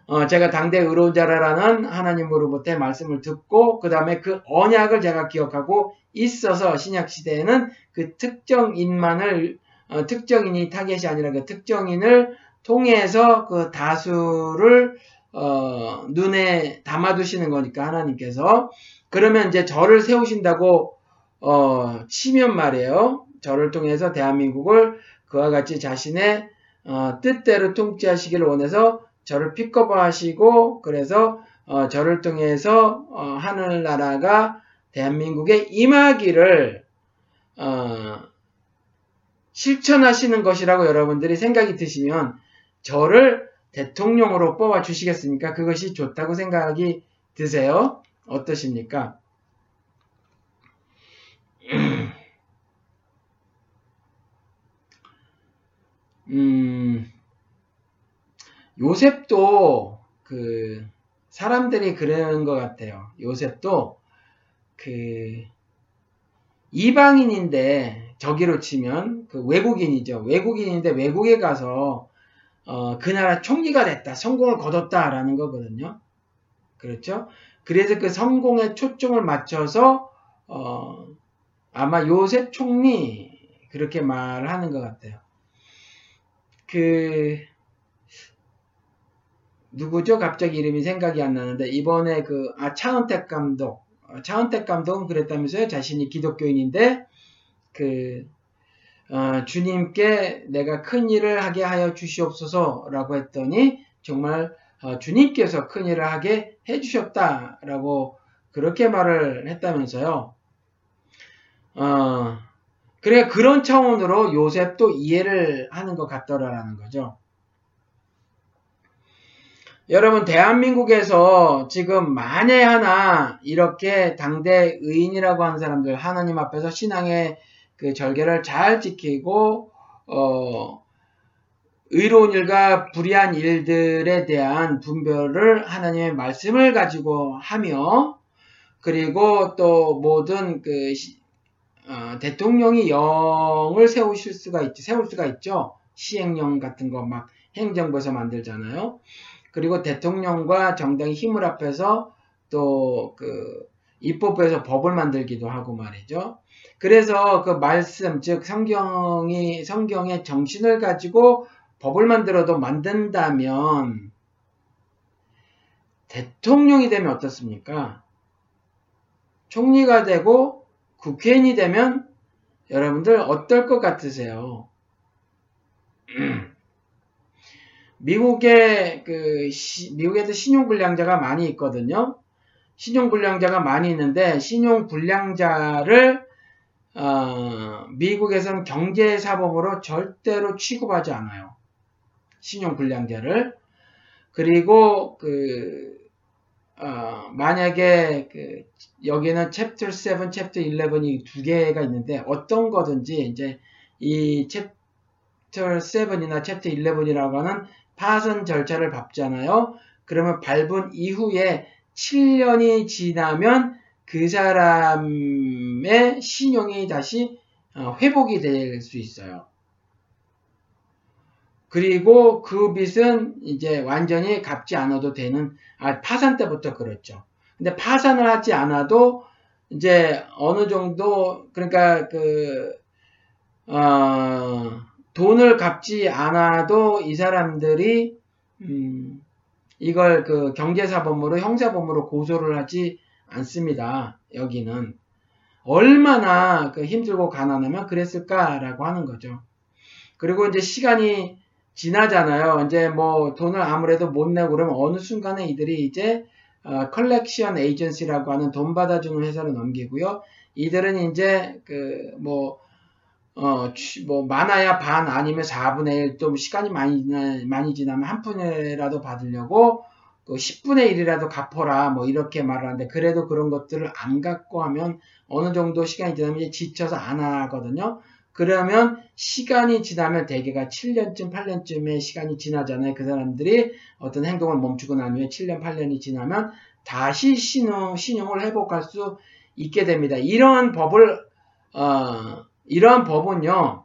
어, 제가 당대 의로운 자라라는 하나님으로부터 말씀을 듣고 그 다음에 그 언약을 제가 기억하고 있어서 신약 시대에는 그 특정인만을 어, 특정인이 타겟이 아니라 그 특정인을 통해서 그 다수를 어, 눈에 담아두시는 거니까 하나님께서 그러면 이제 저를 세우신다고 어, 치면 말이에요. 저를 통해서 대한민국을 그와 같이 자신의 어, 뜻대로 통치하시기를 원해서 저를 픽업하시고 그래서 어, 저를 통해서 어, 하늘나라가 대한민국에 임하기를 어, 실천하시는 것이라고 여러분들이 생각이 드시면 저를 대통령으로 뽑아 주시겠습니까? 그것이 좋다고 생각이 드세요? 어떠십니까? 음, 요셉도 그 사람들이 그러는 것 같아요. 요셉도 그 이방인인데 저기로 치면 그 외국인이죠. 외국인인데 외국에 가서 어, 그 나라 총리가 됐다, 성공을 거뒀다라는 거거든요. 그렇죠? 그래서 그 성공에 초점을 맞춰서 어, 아마 요셉 총리 그렇게 말하는 것 같아요. 그 누구죠? 갑자기 이름이 생각이 안 나는데 이번에 그 아, 차은택 감독 어, 차은택 감독은 그랬다면서요? 자신이 기독교인인데 그 어, 주님께 내가 큰 일을 하게 하여 주시옵소서라고 했더니 정말 어, 주님께서 큰 일을 하게 해주셨다라고 그렇게 말을 했다면서요. 어, 그래 그런 차원으로 요셉도 이해를 하는 것 같더라라는 거죠. 여러분 대한민국에서 지금 만에 하나 이렇게 당대 의인이라고 하는 사람들 하나님 앞에서 신앙의 그 절개를 잘 지키고 어 의로운 일과 불의한 일들에 대한 분별을 하나님의 말씀을 가지고 하며 그리고 또 모든 그 어, 대통령이 영을 세우실 수가 있죠. 세울 수가 있죠. 시행령 같은 거 막 행정부에서 만들잖아요. 그리고 대통령과 정당의 힘을 합해서 또 그 입법부에서 법을 만들기도 하고 말이죠. 그래서 그 말씀, 즉 성경이 성경의 정신을 가지고 법을 만들어도 만든다면 대통령이 되면 어떻습니까? 총리가 되고 국회의원이 되면 여러분들 어떨 것 같으세요? 미국에 그 시, 미국에도 신용불량자가 많이 있거든요. 신용불량자가 많이 있는데 신용불량자를 어, 미국에서는 경제사범으로 절대로 취급하지 않아요. 신용불량자를 그리고 그 어, 만약에 그 여기는 챕터 7, 챕터 11이 두 개가 있는데 어떤 거든지 이제 이 챕터 7이나 챕터 11이라고 하는 파선 절차를 밟잖아요. 그러면 밟은 이후에 7년이 지나면 그 사람의 신용이 다시 어, 회복이 될 수 있어요. 그리고 그 빚은 이제 완전히 갚지 않아도 되는, 아, 파산 때부터 그렇죠. 근데 파산을 하지 않아도 이제 어느 정도, 그러니까 그, 어, 돈을 갚지 않아도 이 사람들이, 음, 이걸 그 경제사범으로, 형사범으로 고소를 하지 않습니다. 여기는. 얼마나 그 힘들고 가난하면 그랬을까라고 하는 거죠. 그리고 이제 시간이 지나잖아요. 이제 뭐 돈을 아무래도 못 내고 그러면 어느 순간에 이들이 이제 어, collection agency라고 하는 돈 받아주는 회사로 넘기고요. 이들은 이제 그뭐 어, 뭐, 많아야 반 아니면 4분의 1, 좀 시간이 많이, 많이 지나면 한 푼이라도 받으려고 그 10분의 1이라도 갚어라, 뭐, 이렇게 말을 하는데, 그래도 그런 것들을 안 갖고 하면 어느 정도 시간이 지나면 이제 지쳐서 안 하거든요. 그러면 시간이 지나면 대개가 7년쯤, 8년쯤의 시간이 지나잖아요. 그 사람들이 어떤 행동을 멈추고 난 후에 7년, 8년이 지나면 다시 신용, 신용을 회복할 수 있게 됩니다. 이런 법을, 어, 이러한 법은요,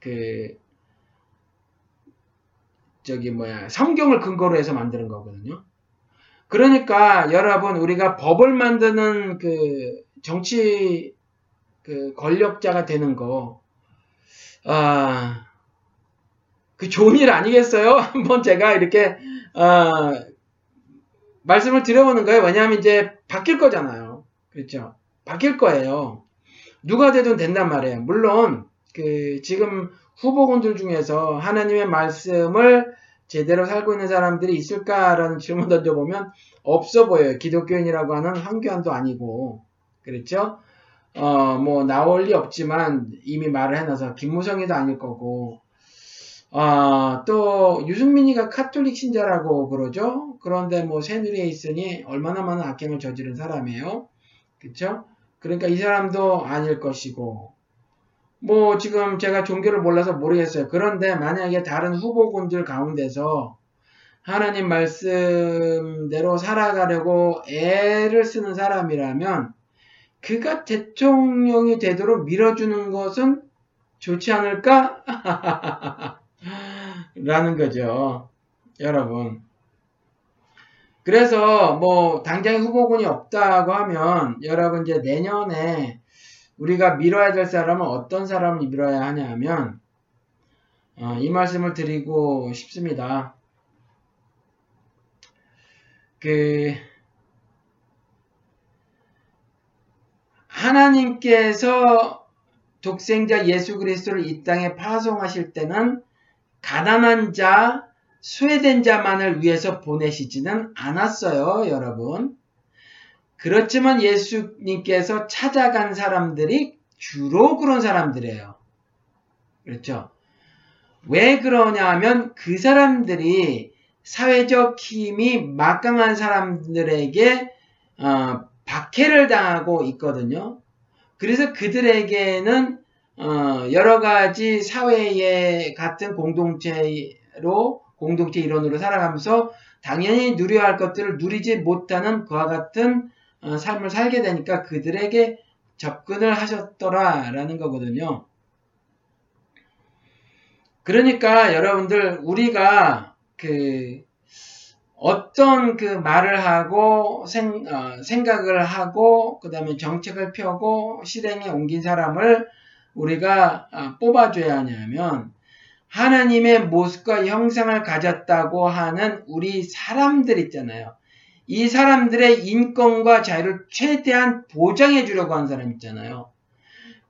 그, 저기 뭐야, 성경을 근거로 해서 만드는 거거든요. 그러니까 여러분, 우리가 법을 만드는 그 정치 그 권력자가 되는 거, 아, 그 좋은 일 아니겠어요? 한번 제가 이렇게, 아, 말씀을 드려보는 거예요. 왜냐하면 이제 바뀔 거잖아요. 그렇죠? 바뀔 거예요. 누가 되든 된단 말이에요. 물론, 그, 지금 후보군들 중에서 하나님의 말씀을 제대로 살고 있는 사람들이 있을까라는 질문 던져보면 없어 보여요. 기독교인이라고 하는 황교안도 아니고. 그렇죠? 어, 뭐, 나올 리 없지만 이미 말을 해놔서 김무성이도 아닐 거고, 어, 또, 유승민이가 카톨릭 신자라고 그러죠? 그런데 뭐, 새누리에 있으니 얼마나 많은 악행을 저지른 사람이에요? 그쵸? 그러니까 이 사람도 아닐 것이고, 뭐, 지금 제가 종교를 몰라서 모르겠어요. 그런데 만약에 다른 후보군들 가운데서 하나님 말씀대로 살아가려고 애를 쓰는 사람이라면, 그가 대통령이 되도록 밀어주는 것은 좋지 않을까? 라는 거죠. 여러분. 그래서 뭐 당장 후보군이 없다고 하면 여러분 이제 내년에 우리가 밀어야 될 사람은 어떤 사람을 밀어야 하냐 하면 어, 이 말씀을 드리고 싶습니다. 그 하나님께서 독생자 예수 그리스도를 이 땅에 파송하실 때는 가난한 자, 스웨덴 자만을 위해서 보내시지는 않았어요, 여러분. 그렇지만 예수님께서 찾아간 사람들이 주로 그런 사람들이에요. 그렇죠? 왜 그러냐 하면 그 사람들이 사회적 힘이 막강한 사람들에게 어, 박해를 당하고 있거든요. 그래서 그들에게는 어, 여러 가지 사회의 같은 공동체로 공동체 일원으로 살아가면서 당연히 누려야 할 것들을 누리지 못하는 그와 같은 어, 삶을 살게 되니까 그들에게 접근을 하셨더라라는 거거든요. 그러니까 여러분들 우리가 그 어떤 그 말을 하고 생, 어, 생각을 하고 그 다음에 정책을 펴고 실행에 옮긴 사람을 우리가 어, 뽑아줘야 하냐면 하나님의 모습과 형상을 가졌다고 하는 우리 사람들 있잖아요. 이 사람들의 인권과 자유를 최대한 보장해 주려고 하는 사람 있잖아요.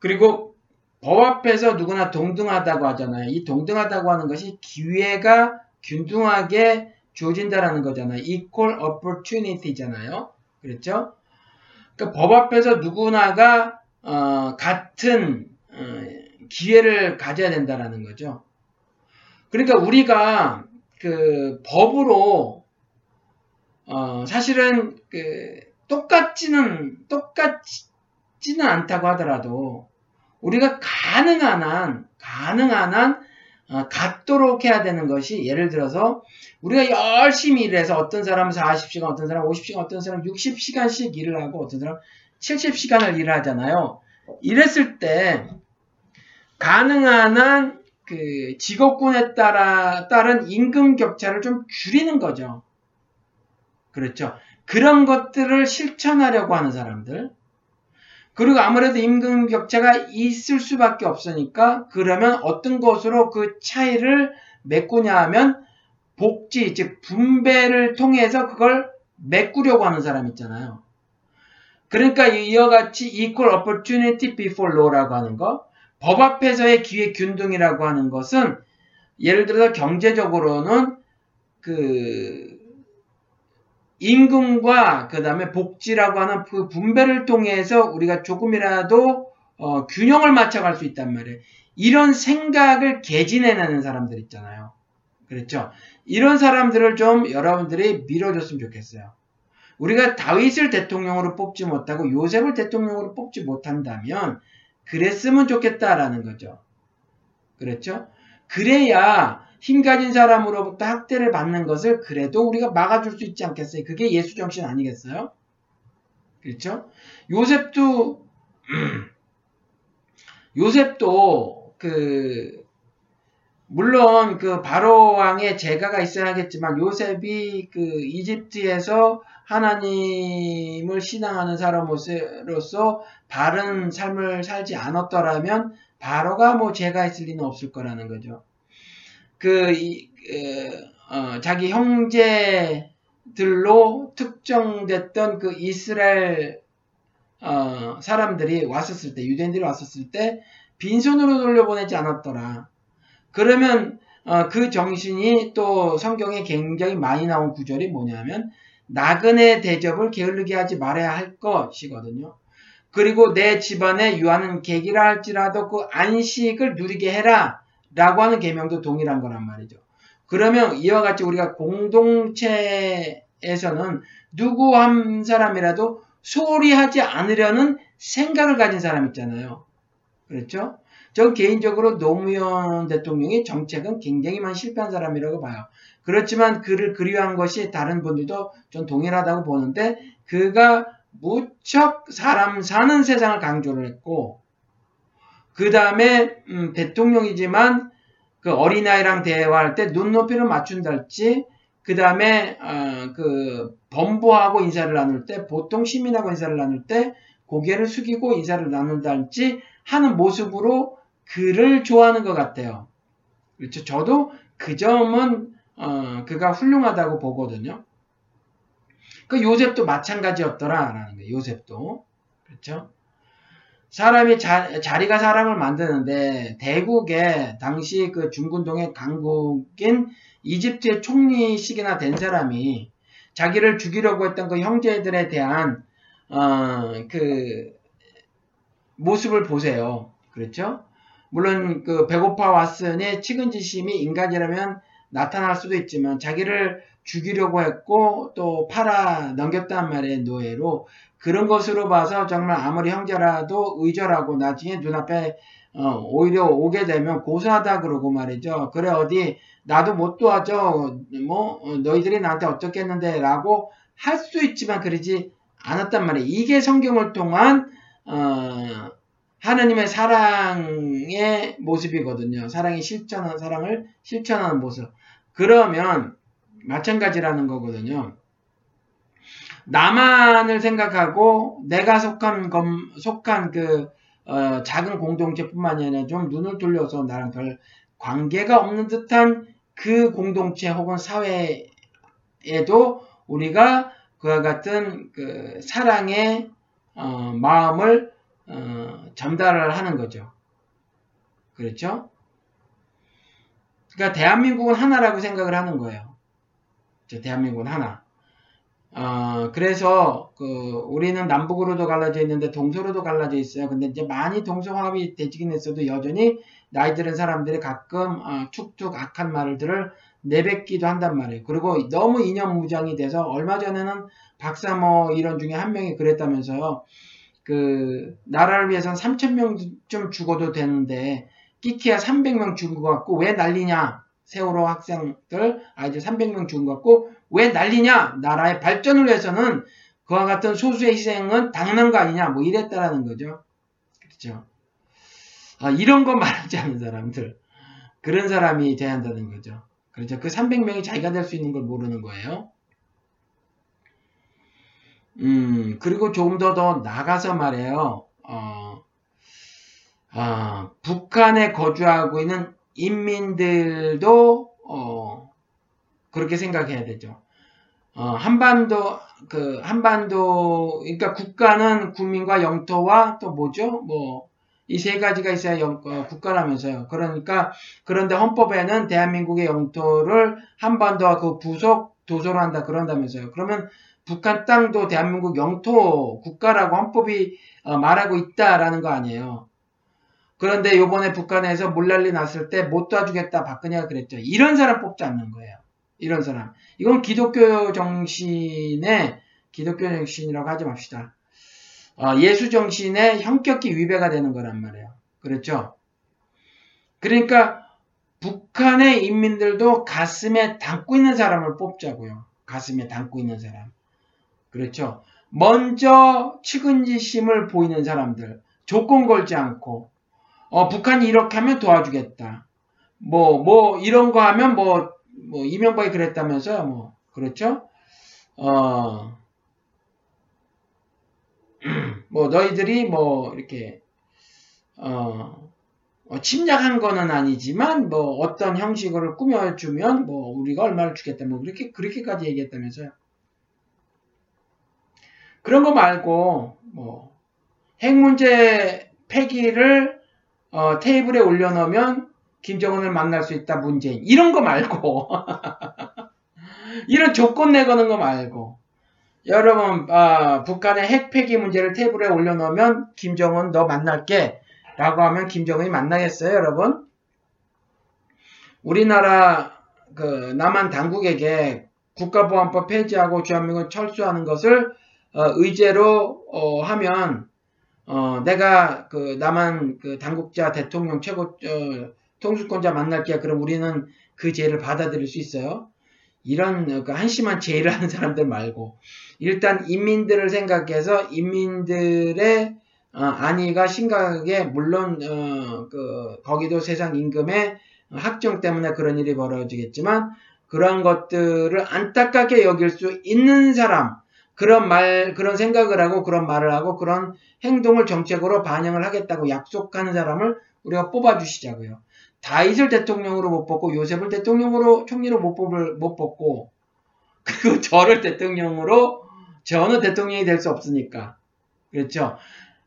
그리고 법 앞에서 누구나 동등하다고 하잖아요. 이 동등하다고 하는 것이 기회가 균등하게 주어진다라는 거잖아요. equal opportunity잖아요. 그렇죠? 그러니까 법 앞에서 누구나가 어, 같은 어, 기회를 가져야 된다라는 거죠. 그러니까 우리가 그 법으로 어, 사실은 그 똑같지는 똑같지는 않다고 하더라도 우리가 가능한 한 가능한 한 어, 같도록 해야 되는 것이 예를 들어서 우리가 열심히 일해서 어떤 사람은 40시간, 어떤 사람은 50시간, 어떤 사람은 60시간씩 일을 하고 어떤 사람은 70시간을 일을 하잖아요. 이랬을 때 가능한 한 그 직업군에 따라 따른 임금 격차를 좀 줄이는 거죠. 그렇죠. 그런 것들을 실천하려고 하는 사람들. 그리고 아무래도 임금 격차가 있을 수밖에 없으니까 그러면 어떤 것으로 그 차이를 메꾸냐 하면 복지, 즉 분배를 통해서 그걸 메꾸려고 하는 사람 있잖아요. 그러니까 이와 같이 equal opportunity before law라고 하는 거, 법 앞에서의 기회 균등이라고 하는 것은 예를 들어서 경제적으로는 그 임금과 그 다음에 복지라고 하는 그 분배를 통해서 우리가 조금이라도 어, 균형을 맞춰갈 수 있단 말이에요. 이런 생각을 개진해내는 사람들 있잖아요. 그렇죠? 이런 사람들을 좀 여러분들이 밀어줬으면 좋겠어요. 우리가 다윗을 대통령으로 뽑지 못하고 요셉을 대통령으로 뽑지 못한다면 그랬으면 좋겠다라는 거죠. 그렇죠? 그래야 힘 가진 사람으로부터 학대를 받는 것을 그래도 우리가 막아줄 수 있지 않겠어요? 그게 예수 정신 아니겠어요? 그렇죠? 요셉도 요셉도 그 물론 그 바로 왕의 제가가 있어야겠지만 요셉이 그 이집트에서 하나님을 신앙하는 사람으로서 바른 삶을 살지 않았더라면 바로가 뭐 죄가 있을 리는 없을 거라는 거죠. 그, 어, 자기 형제들로 특정됐던 그 이스라엘 어, 사람들이 왔었을 때, 유대인들이 왔었을 때, 빈손으로 돌려보내지 않았더라. 그러면 어, 그 정신이 또 성경에 굉장히 많이 나온 구절이 뭐냐면 나그네 대접을 게을르게 하지 말아야 할 것이거든요. 그리고 내 집안에 유하는 계기라 할지라도 그 안식을 누리게 해라. 라고 하는 계명도 동일한 거란 말이죠. 그러면 이와 같이 우리가 공동체에서는 누구 한 사람이라도 소홀히 하지 않으려는 생각을 가진 사람 있잖아요. 그렇죠? 저 개인적으로 노무현 대통령의 정책은 굉장히 많이 실패한 사람이라고 봐요. 그렇지만 그를 그리워한 것이 다른 분들도 좀 동일하다고 보는데 그가 무척 사람 사는 세상을 강조를 했고 그 다음에 음, 대통령이지만 그 어린아이랑 대화할 때 눈높이를 맞춘달지 그 다음에 어, 그 범부하고 인사를 나눌 때 보통 시민하고 인사를 나눌 때 고개를 숙이고 인사를 나눈달지 하는 모습으로 그를 좋아하는 것 같아요. 그렇죠. 저도 그 점은 어, 그가 훌륭하다고 보거든요. 그 요셉도 마찬가지였더라라는 거예요. 요셉도 그렇죠. 사람이 자, 자리가 사람을 만드는데 대국에 당시 그 중군동의 강국인 이집트의 총리식이나 된 사람이 자기를 죽이려고 했던 그 형제들에 대한 어, 그 모습을 보세요. 그렇죠? 물론 그 배고파 왔으니 측은지심이 인간이라면 나타날 수도 있지만 자기를 죽이려고 했고 또 팔아 넘겼단 말이에요 노예로 그런 것으로 봐서 정말 아무리 형제라도 의절하고 나중에 눈앞에 어, 오히려 오게 되면 고소하다 그러고 말이죠. 그래 어디 나도 못 도와줘. 뭐 어, 너희들이 나한테 어떻게 했는데 라고 할 수 있지만 그러지 않았단 말이에요. 이게 성경을 통한 어, 하나님의 사랑의 모습이거든요. 사랑이 실천한 사랑을 실천하는 모습. 그러면 마찬가지라는 거거든요. 나만을 생각하고 내가 속한 검, 속한 그 어, 작은 공동체뿐만이 아니라 좀 눈을 돌려서 나랑 별 관계가 없는 듯한 그 공동체 혹은 사회에도 우리가 그와 같은 그 사랑의 어, 마음을 어, 전달을 하는 거죠. 그렇죠? 그러니까 대한민국은 하나라고 생각을 하는 거예요. 저 대한민국은 하나. 어, 그래서 그 우리는 남북으로도 갈라져 있는데 동서로도 갈라져 있어요. 근데 이제 많이 동서 화합이 되지긴 했어도 여전히 나이 들은 사람들이 가끔 어, 툭툭 악한 말들을 내뱉기도 한단 말이에요. 그리고 너무 이념 무장이 돼서 얼마 전에는 박사 모 이런 중에 한 명이 그랬다면서요. 그 나라를 위해서는 3천 명좀 죽어도 되는데 끼키야 300명 죽은 것 같고 왜 난리냐? 세월호 학생들 아이들 300명 죽은 것 같고 왜 난리냐? 나라의 발전을 위해서는 그와 같은 소수의 희생은 당연한 거 아니냐? 뭐 이랬다라는 거죠. 그렇죠. 아, 이런 거 말하지 않는 사람들. 그런 사람이 돼야 한다는 거죠. 그렇죠. 그 300명이 자기가 될 수 있는 걸 모르는 거예요. 음, 그리고 조금 더 더 나가서 말해요. 어, 어, 북한에 거주하고 있는 인민들도 어, 그렇게 생각해야 되죠. 어, 한반도 그 한반도 그러니까 국가는 국민과 영토와 또 뭐죠? 뭐 이 세 가지가 있어야 영, 어, 국가라면서요. 그러니까 그런데 헌법에는 대한민국의 영토를 한반도와 그 부속 도서로 한다 그런다면서요. 그러면 북한 땅도 대한민국 영토 국가라고 헌법이 어, 말하고 있다라는 거 아니에요. 그런데 요번에 북한에서 물난리 났을 때 못 도와주겠다 박근혜가 그랬죠. 이런 사람 뽑지 않는 거예요. 이런 사람. 이건 기독교 정신의 기독교 정신이라고 하지 맙시다. 어, 예수 정신의 형격히 위배가 되는 거란 말이에요. 그렇죠? 그러니까 북한의 인민들도 가슴에 담고 있는 사람을 뽑자고요. 가슴에 담고 있는 사람. 그렇죠? 먼저 측은지심을 보이는 사람들. 조건 걸지 않고 어, 북한이 이렇게 하면 도와주겠다. 뭐, 뭐, 이런 거 하면 뭐, 뭐, 이명박이 그랬다면서요, 뭐. 그렇죠? 어, 뭐, 너희들이 뭐, 이렇게, 어, 어, 침략한 거는 아니지만, 뭐, 어떤 형식으로 꾸며주면, 뭐, 우리가 얼마를 주겠다, 뭐, 그렇게, 그렇게까지 얘기했다면서요. 그런 거 말고, 뭐, 핵 문제 폐기를 어, 테이블에 올려놓으면 김정은을 만날 수 있다 문재인. 이런 거 말고. 이런 조건 내거는 거 말고. 여러분 아, 북한의 핵폐기 문제를 테이블에 올려놓으면 김정은 너 만날게. 라고 하면 김정은이 만나겠어요 여러분? 우리나라 그 남한 당국에게 국가보안법 폐지하고 주한미군 철수하는 것을 어, 의제로 어, 하면 어, 내가 그 남한 그 당국자 대통령 최고 어, 통수권자 만날게 그럼 우리는 그 죄를 받아들일 수 있어요. 이런 그 한심한 죄를 하는 사람들 말고 일단 인민들을 생각해서 인민들의 어, 안위가 심각하게 물론 어, 그 거기도 세상 임금의 학정 때문에 그런 일이 벌어지겠지만 그러한 것들을 안타깝게 여길 수 있는 사람 그런 말, 그런 생각을 하고 그런 말을 하고 그런 행동을 정책으로 반영을 하겠다고 약속하는 사람을 우리가 뽑아주시자고요. 다윗을 대통령으로 못 뽑고 요셉을 대통령으로 총리로 못 뽑을 못 뽑고 그리고 저를 대통령으로 저는 대통령이 될 수 없으니까 그렇죠.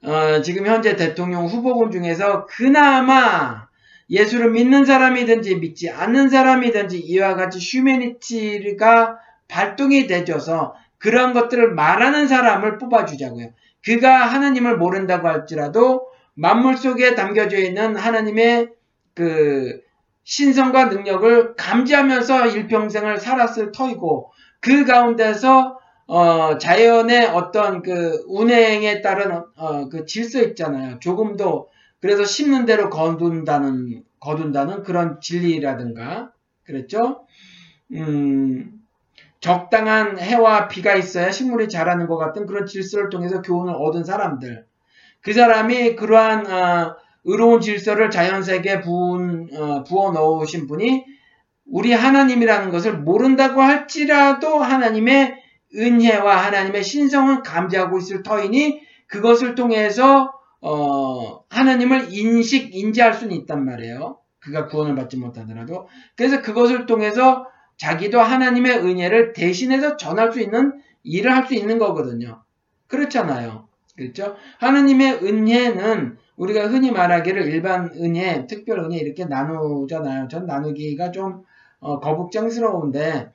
어, 지금 현재 대통령 후보군 중에서 그나마 예수를 믿는 사람이든지 믿지 않는 사람이든지 이와 같이 휴메니티가 발동이 되줘서 그런 것들을 말하는 사람을 뽑아주자고요. 그가 하나님을 모른다고 할지라도 만물 속에 담겨져 있는 하나님의 그 신성과 능력을 감지하면서 일평생을 살았을 터이고 그 가운데서 어, 자연의 어떤 그 운행에 따른 어, 그 질서 있잖아요. 조금도 그래서 심는 대로 거둔다는 거둔다는 그런 진리라든가 그랬죠. 음, 적당한 해와 비가 있어야 식물이 자라는 것 같은 그런 질서를 통해서 교훈을 얻은 사람들. 그 사람이 그러한 어, 의로운 질서를 자연 세계에 부은, 어, 부어 넣으신 분이 우리 하나님이라는 것을 모른다고 할지라도 하나님의 은혜와 하나님의 신성은 감지하고 있을 터이니 그것을 통해서 어, 하나님을 인식, 인지할 수는 있단 말이에요. 그가 구원을 받지 못하더라도. 그래서 그것을 통해서 자기도 하나님의 은혜를 대신해서 전할 수 있는 일을 할 수 있는 거거든요. 그렇잖아요. 그렇죠? 하느님의 은혜는 우리가 흔히 말하기를 일반 은혜, 특별 은혜 이렇게 나누잖아요. 전 나누기가 좀 어, 거북장스러운데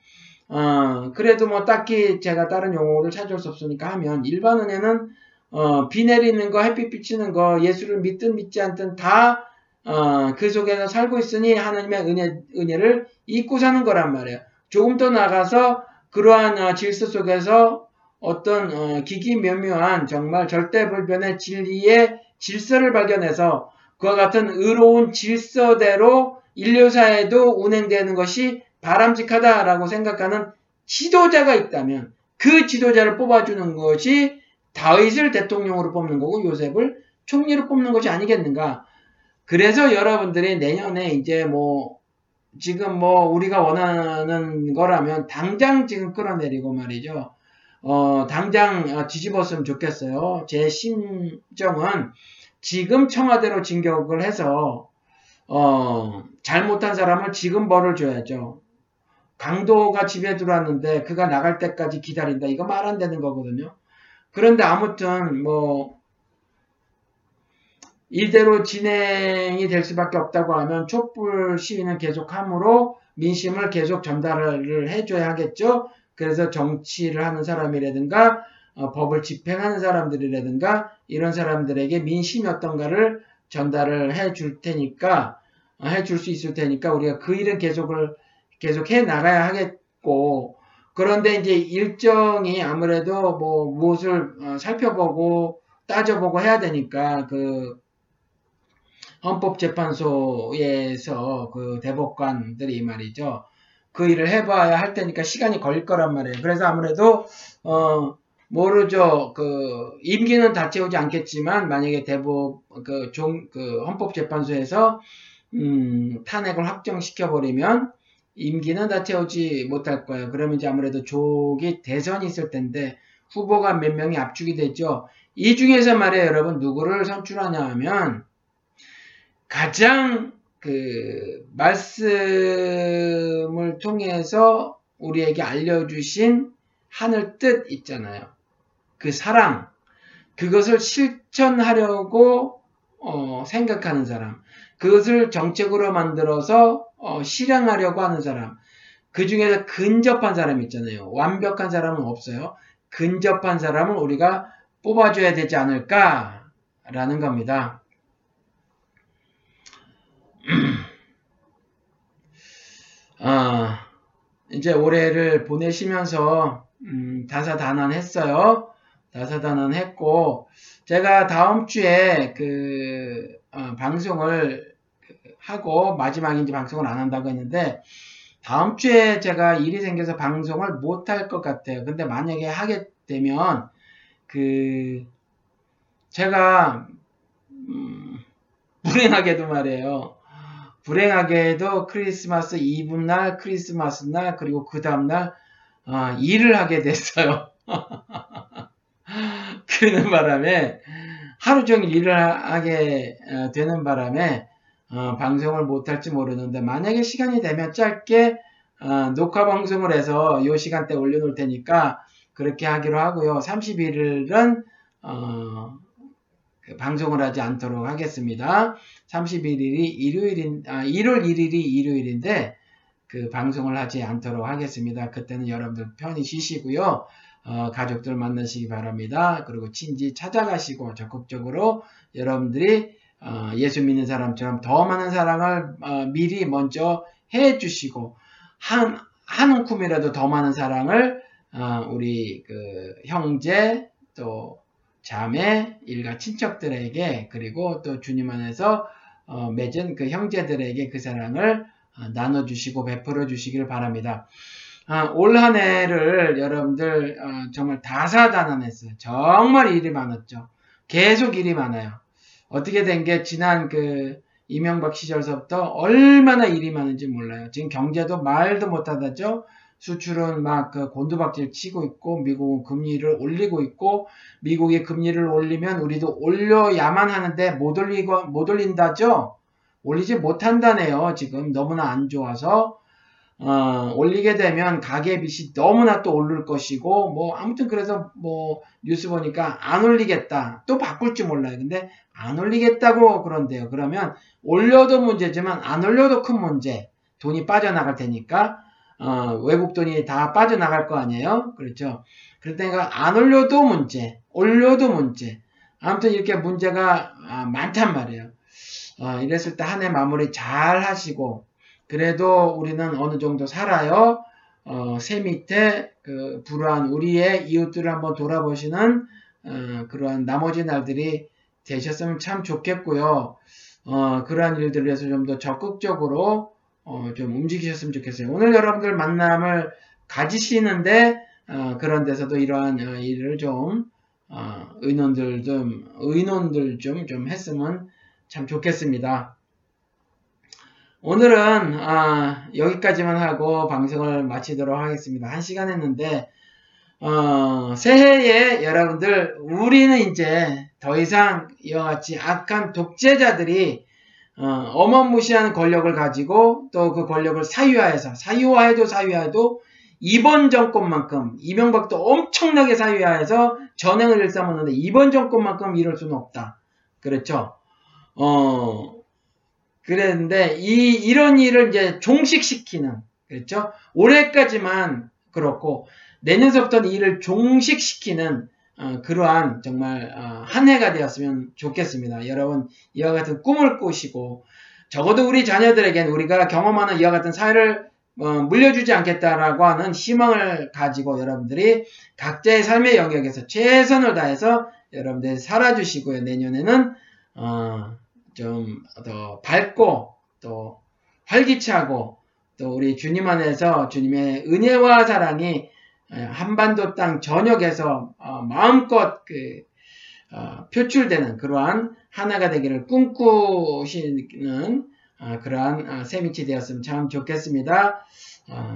어, 그래도 뭐 딱히 제가 다른 용어를 찾을 수 없으니까 하면 일반 은혜는 어, 비 내리는 거, 햇빛 비치는 거, 예수를 믿든 믿지 않든 다 어, 그 속에서 살고 있으니 하나님의 은혜, 은혜를 잊고 사는 거란 말이에요. 조금 더 나가서 그러한 어, 질서 속에서 어떤 어, 기기묘묘한 정말 절대불변의 진리의 질서를 발견해서 그와 같은 의로운 질서대로 인류사에도 운행되는 것이 바람직하다라고 생각하는 지도자가 있다면 그 지도자를 뽑아주는 것이 다윗을 대통령으로 뽑는 거고 요셉을 총리로 뽑는 것이 아니겠는가. 그래서 여러분들이 내년에 이제 뭐 지금 뭐 우리가 원하는 거라면 당장 지금 끌어내리고 말이죠. 어, 당장 뒤집었으면 좋겠어요. 제 심정은 지금 청와대로 진격을 해서 어, 잘못한 사람을 지금 벌을 줘야죠. 강도가 집에 들어왔는데 그가 나갈 때까지 기다린다. 이거 말 안 되는 거거든요. 그런데 아무튼 뭐 이대로 진행이 될 수밖에 없다고 하면 촛불 시위는 계속함으로 민심을 계속 전달을 해줘야 하겠죠. 그래서 정치를 하는 사람이라든가 어, 법을 집행하는 사람들이라든가 이런 사람들에게 민심이 어떤가를 전달을 해 줄 테니까 어, 해줄 수 있을 테니까 우리가 그 일은 계속을 계속 해 나가야 하겠고 그런데 이제 일정이 아무래도 뭐 무엇을 어, 살펴보고 따져보고 해야 되니까 그 헌법재판소에서 그 대법관들이 말이죠. 그 일을 해봐야 할 테니까 시간이 걸릴 거란 말이에요. 그래서 아무래도 어 모르죠. 그 임기는 다 채우지 않겠지만 만약에 대법 그종그 그 헌법재판소에서 음 탄핵을 확정시켜 버리면 임기는 다 채우지 못할 거예요. 그러면 이제 아무래도 조기 대선이 있을 텐데 후보가 몇 명이 압축이 되죠. 이 중에서 말이에요, 여러분 누구를 선출하냐 하면 가장 그 말씀을 통해서 우리에게 알려주신 하늘 뜻 있잖아요. 그 사랑 그것을 실천하려고 어, 생각하는 사람 그것을 정책으로 만들어서 어, 실행하려고 하는 사람 그 중에서 근접한 사람 있잖아요. 완벽한 사람은 없어요. 근접한 사람을 우리가 뽑아줘야 되지 않을까라는 겁니다. 아, 이제 올해를 보내시면서 음, 다사다난했어요. 다사다난했고 제가 다음 주에 그 어, 방송을 하고 마지막인지 방송을 안 한다고 했는데 다음 주에 제가 일이 생겨서 방송을 못 할 것 같아요. 근데 만약에 하게 되면 그 제가 음, 불행하게도 말이에요. 불행하게도 크리스마스 이브날, 크리스마스 날, 그리고 그 다음날 어, 일을 하게 됐어요. 그러는 바람에 하루 종일 일을 하게 어, 되는 바람에 어, 방송을 못할지 모르는데 만약에 시간이 되면 짧게 어, 녹화 방송을 해서 이 시간대 올려놓을 테니까 그렇게 하기로 하고요. 31일은 어, 그 방송을 하지 않도록 하겠습니다. 31일이 일요일인, 아, 1월 1일이 일요일인데, 그 방송을 하지 않도록 하겠습니다. 그때는 여러분들 편히 쉬시고요. 어, 가족들 만나시기 바랍니다. 그리고 친지 찾아가시고 적극적으로 여러분들이 어, 예수 믿는 사람처럼 더 많은 사랑을 어, 미리 먼저 해 주시고 한, 한 움큼이라도 더 많은 사랑을 어, 우리 그 형제 또 자매, 일가 친척들에게 그리고 또 주님 안에서 어, 맺은 그 형제들에게 그 사랑을 어, 나눠주시고 베풀어 주시기를 바랍니다. 아, 올한 해를 여러분들 어, 정말 다사다난했어요. 정말 일이 많았죠. 계속 일이 많아요. 어떻게 된 게 지난 그 이명박 시절서부터 얼마나 일이 많은지 몰라요. 지금 경제도 말도 못하다죠. 수출은 막 그 곤두박질 치고 있고 미국은 금리를 올리고 있고 미국이 금리를 올리면 우리도 올려야만 하는데 못 올리고 못 올린다죠. 올리지 못한다네요. 지금. 너무나 안 좋아서. 어, 올리게 되면 가계 빚이 너무나 또 오를 것이고 뭐 아무튼 그래서 뭐 뉴스 보니까 안 올리겠다. 또 바꿀지 몰라요. 근데 안 올리겠다고 그런데요. 그러면 올려도 문제지만 안 올려도 큰 문제. 돈이 빠져나갈 테니까 어, 외국 돈이 다 빠져나갈 거 아니에요 그렇죠 그러니까 안 올려도 문제 올려도 문제 아무튼 이렇게 문제가 아, 많단 말이에요 어, 이랬을 때 한 해 마무리 잘 하시고 그래도 우리는 어느 정도 살아요. 어, 새 밑에 그 불우한 우리의 이웃들을 한번 돌아보시는 어, 그러한 나머지 날들이 되셨으면 참 좋겠고요. 어, 그러한 일들을 위해서 좀 더 적극적으로 어, 좀 움직이셨으면 좋겠어요. 오늘 여러분들 만남을 가지시는데 어, 그런 데서도 이러한 어, 일을 좀 어, 의논들 좀 의논들 좀 좀 했으면 참 좋겠습니다. 오늘은 아, 여기까지만 하고 방송을 마치도록 하겠습니다. 한 시간 했는데 어, 새해에 여러분들 우리는 이제 더 이상 이와 같이 악한 독재자들이 어, 마무시한 권력을 가지고 또 그 권력을 사유화해서 사유화해도 사유화해도 이번 정권만큼 이명박도 엄청나게 사유화해서 전행을 일삼았는데 이번 정권만큼 이럴 수는 없다. 그렇죠? 어, 그랬는데 이 이런 일을 이제 종식시키는 그렇죠? 올해까지만 그렇고 내년서부터는 이 일을 종식시키는 어, 그러한 정말 어, 한 해가 되었으면 좋겠습니다. 여러분 이와 같은 꿈을 꾸시고 적어도 우리 자녀들에겐 우리가 경험하는 이와 같은 사회를 어, 물려주지 않겠다라고 하는 희망을 가지고 여러분들이 각자의 삶의 영역에서 최선을 다해서 여러분들 살아주시고요. 내년에는 어, 좀더 밝고 또 활기차고 또 우리 주님 안에서 주님의 은혜와 사랑이 한반도 땅 전역에서 어, 마음껏 그 어, 표출되는 그러한 하나가 되기를 꿈꾸시는 어, 그러한 세미치 되었으면 참 좋겠습니다.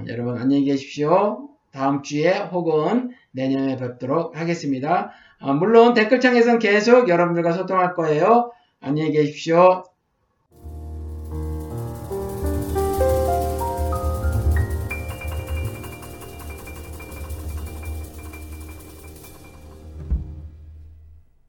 여러분 안녕히 계십시오. 다음 주에 혹은 내년에 뵙도록 하겠습니다. 물론 댓글창에서는 계속 여러분들과 소통할 거예요. 안녕히 계십시오.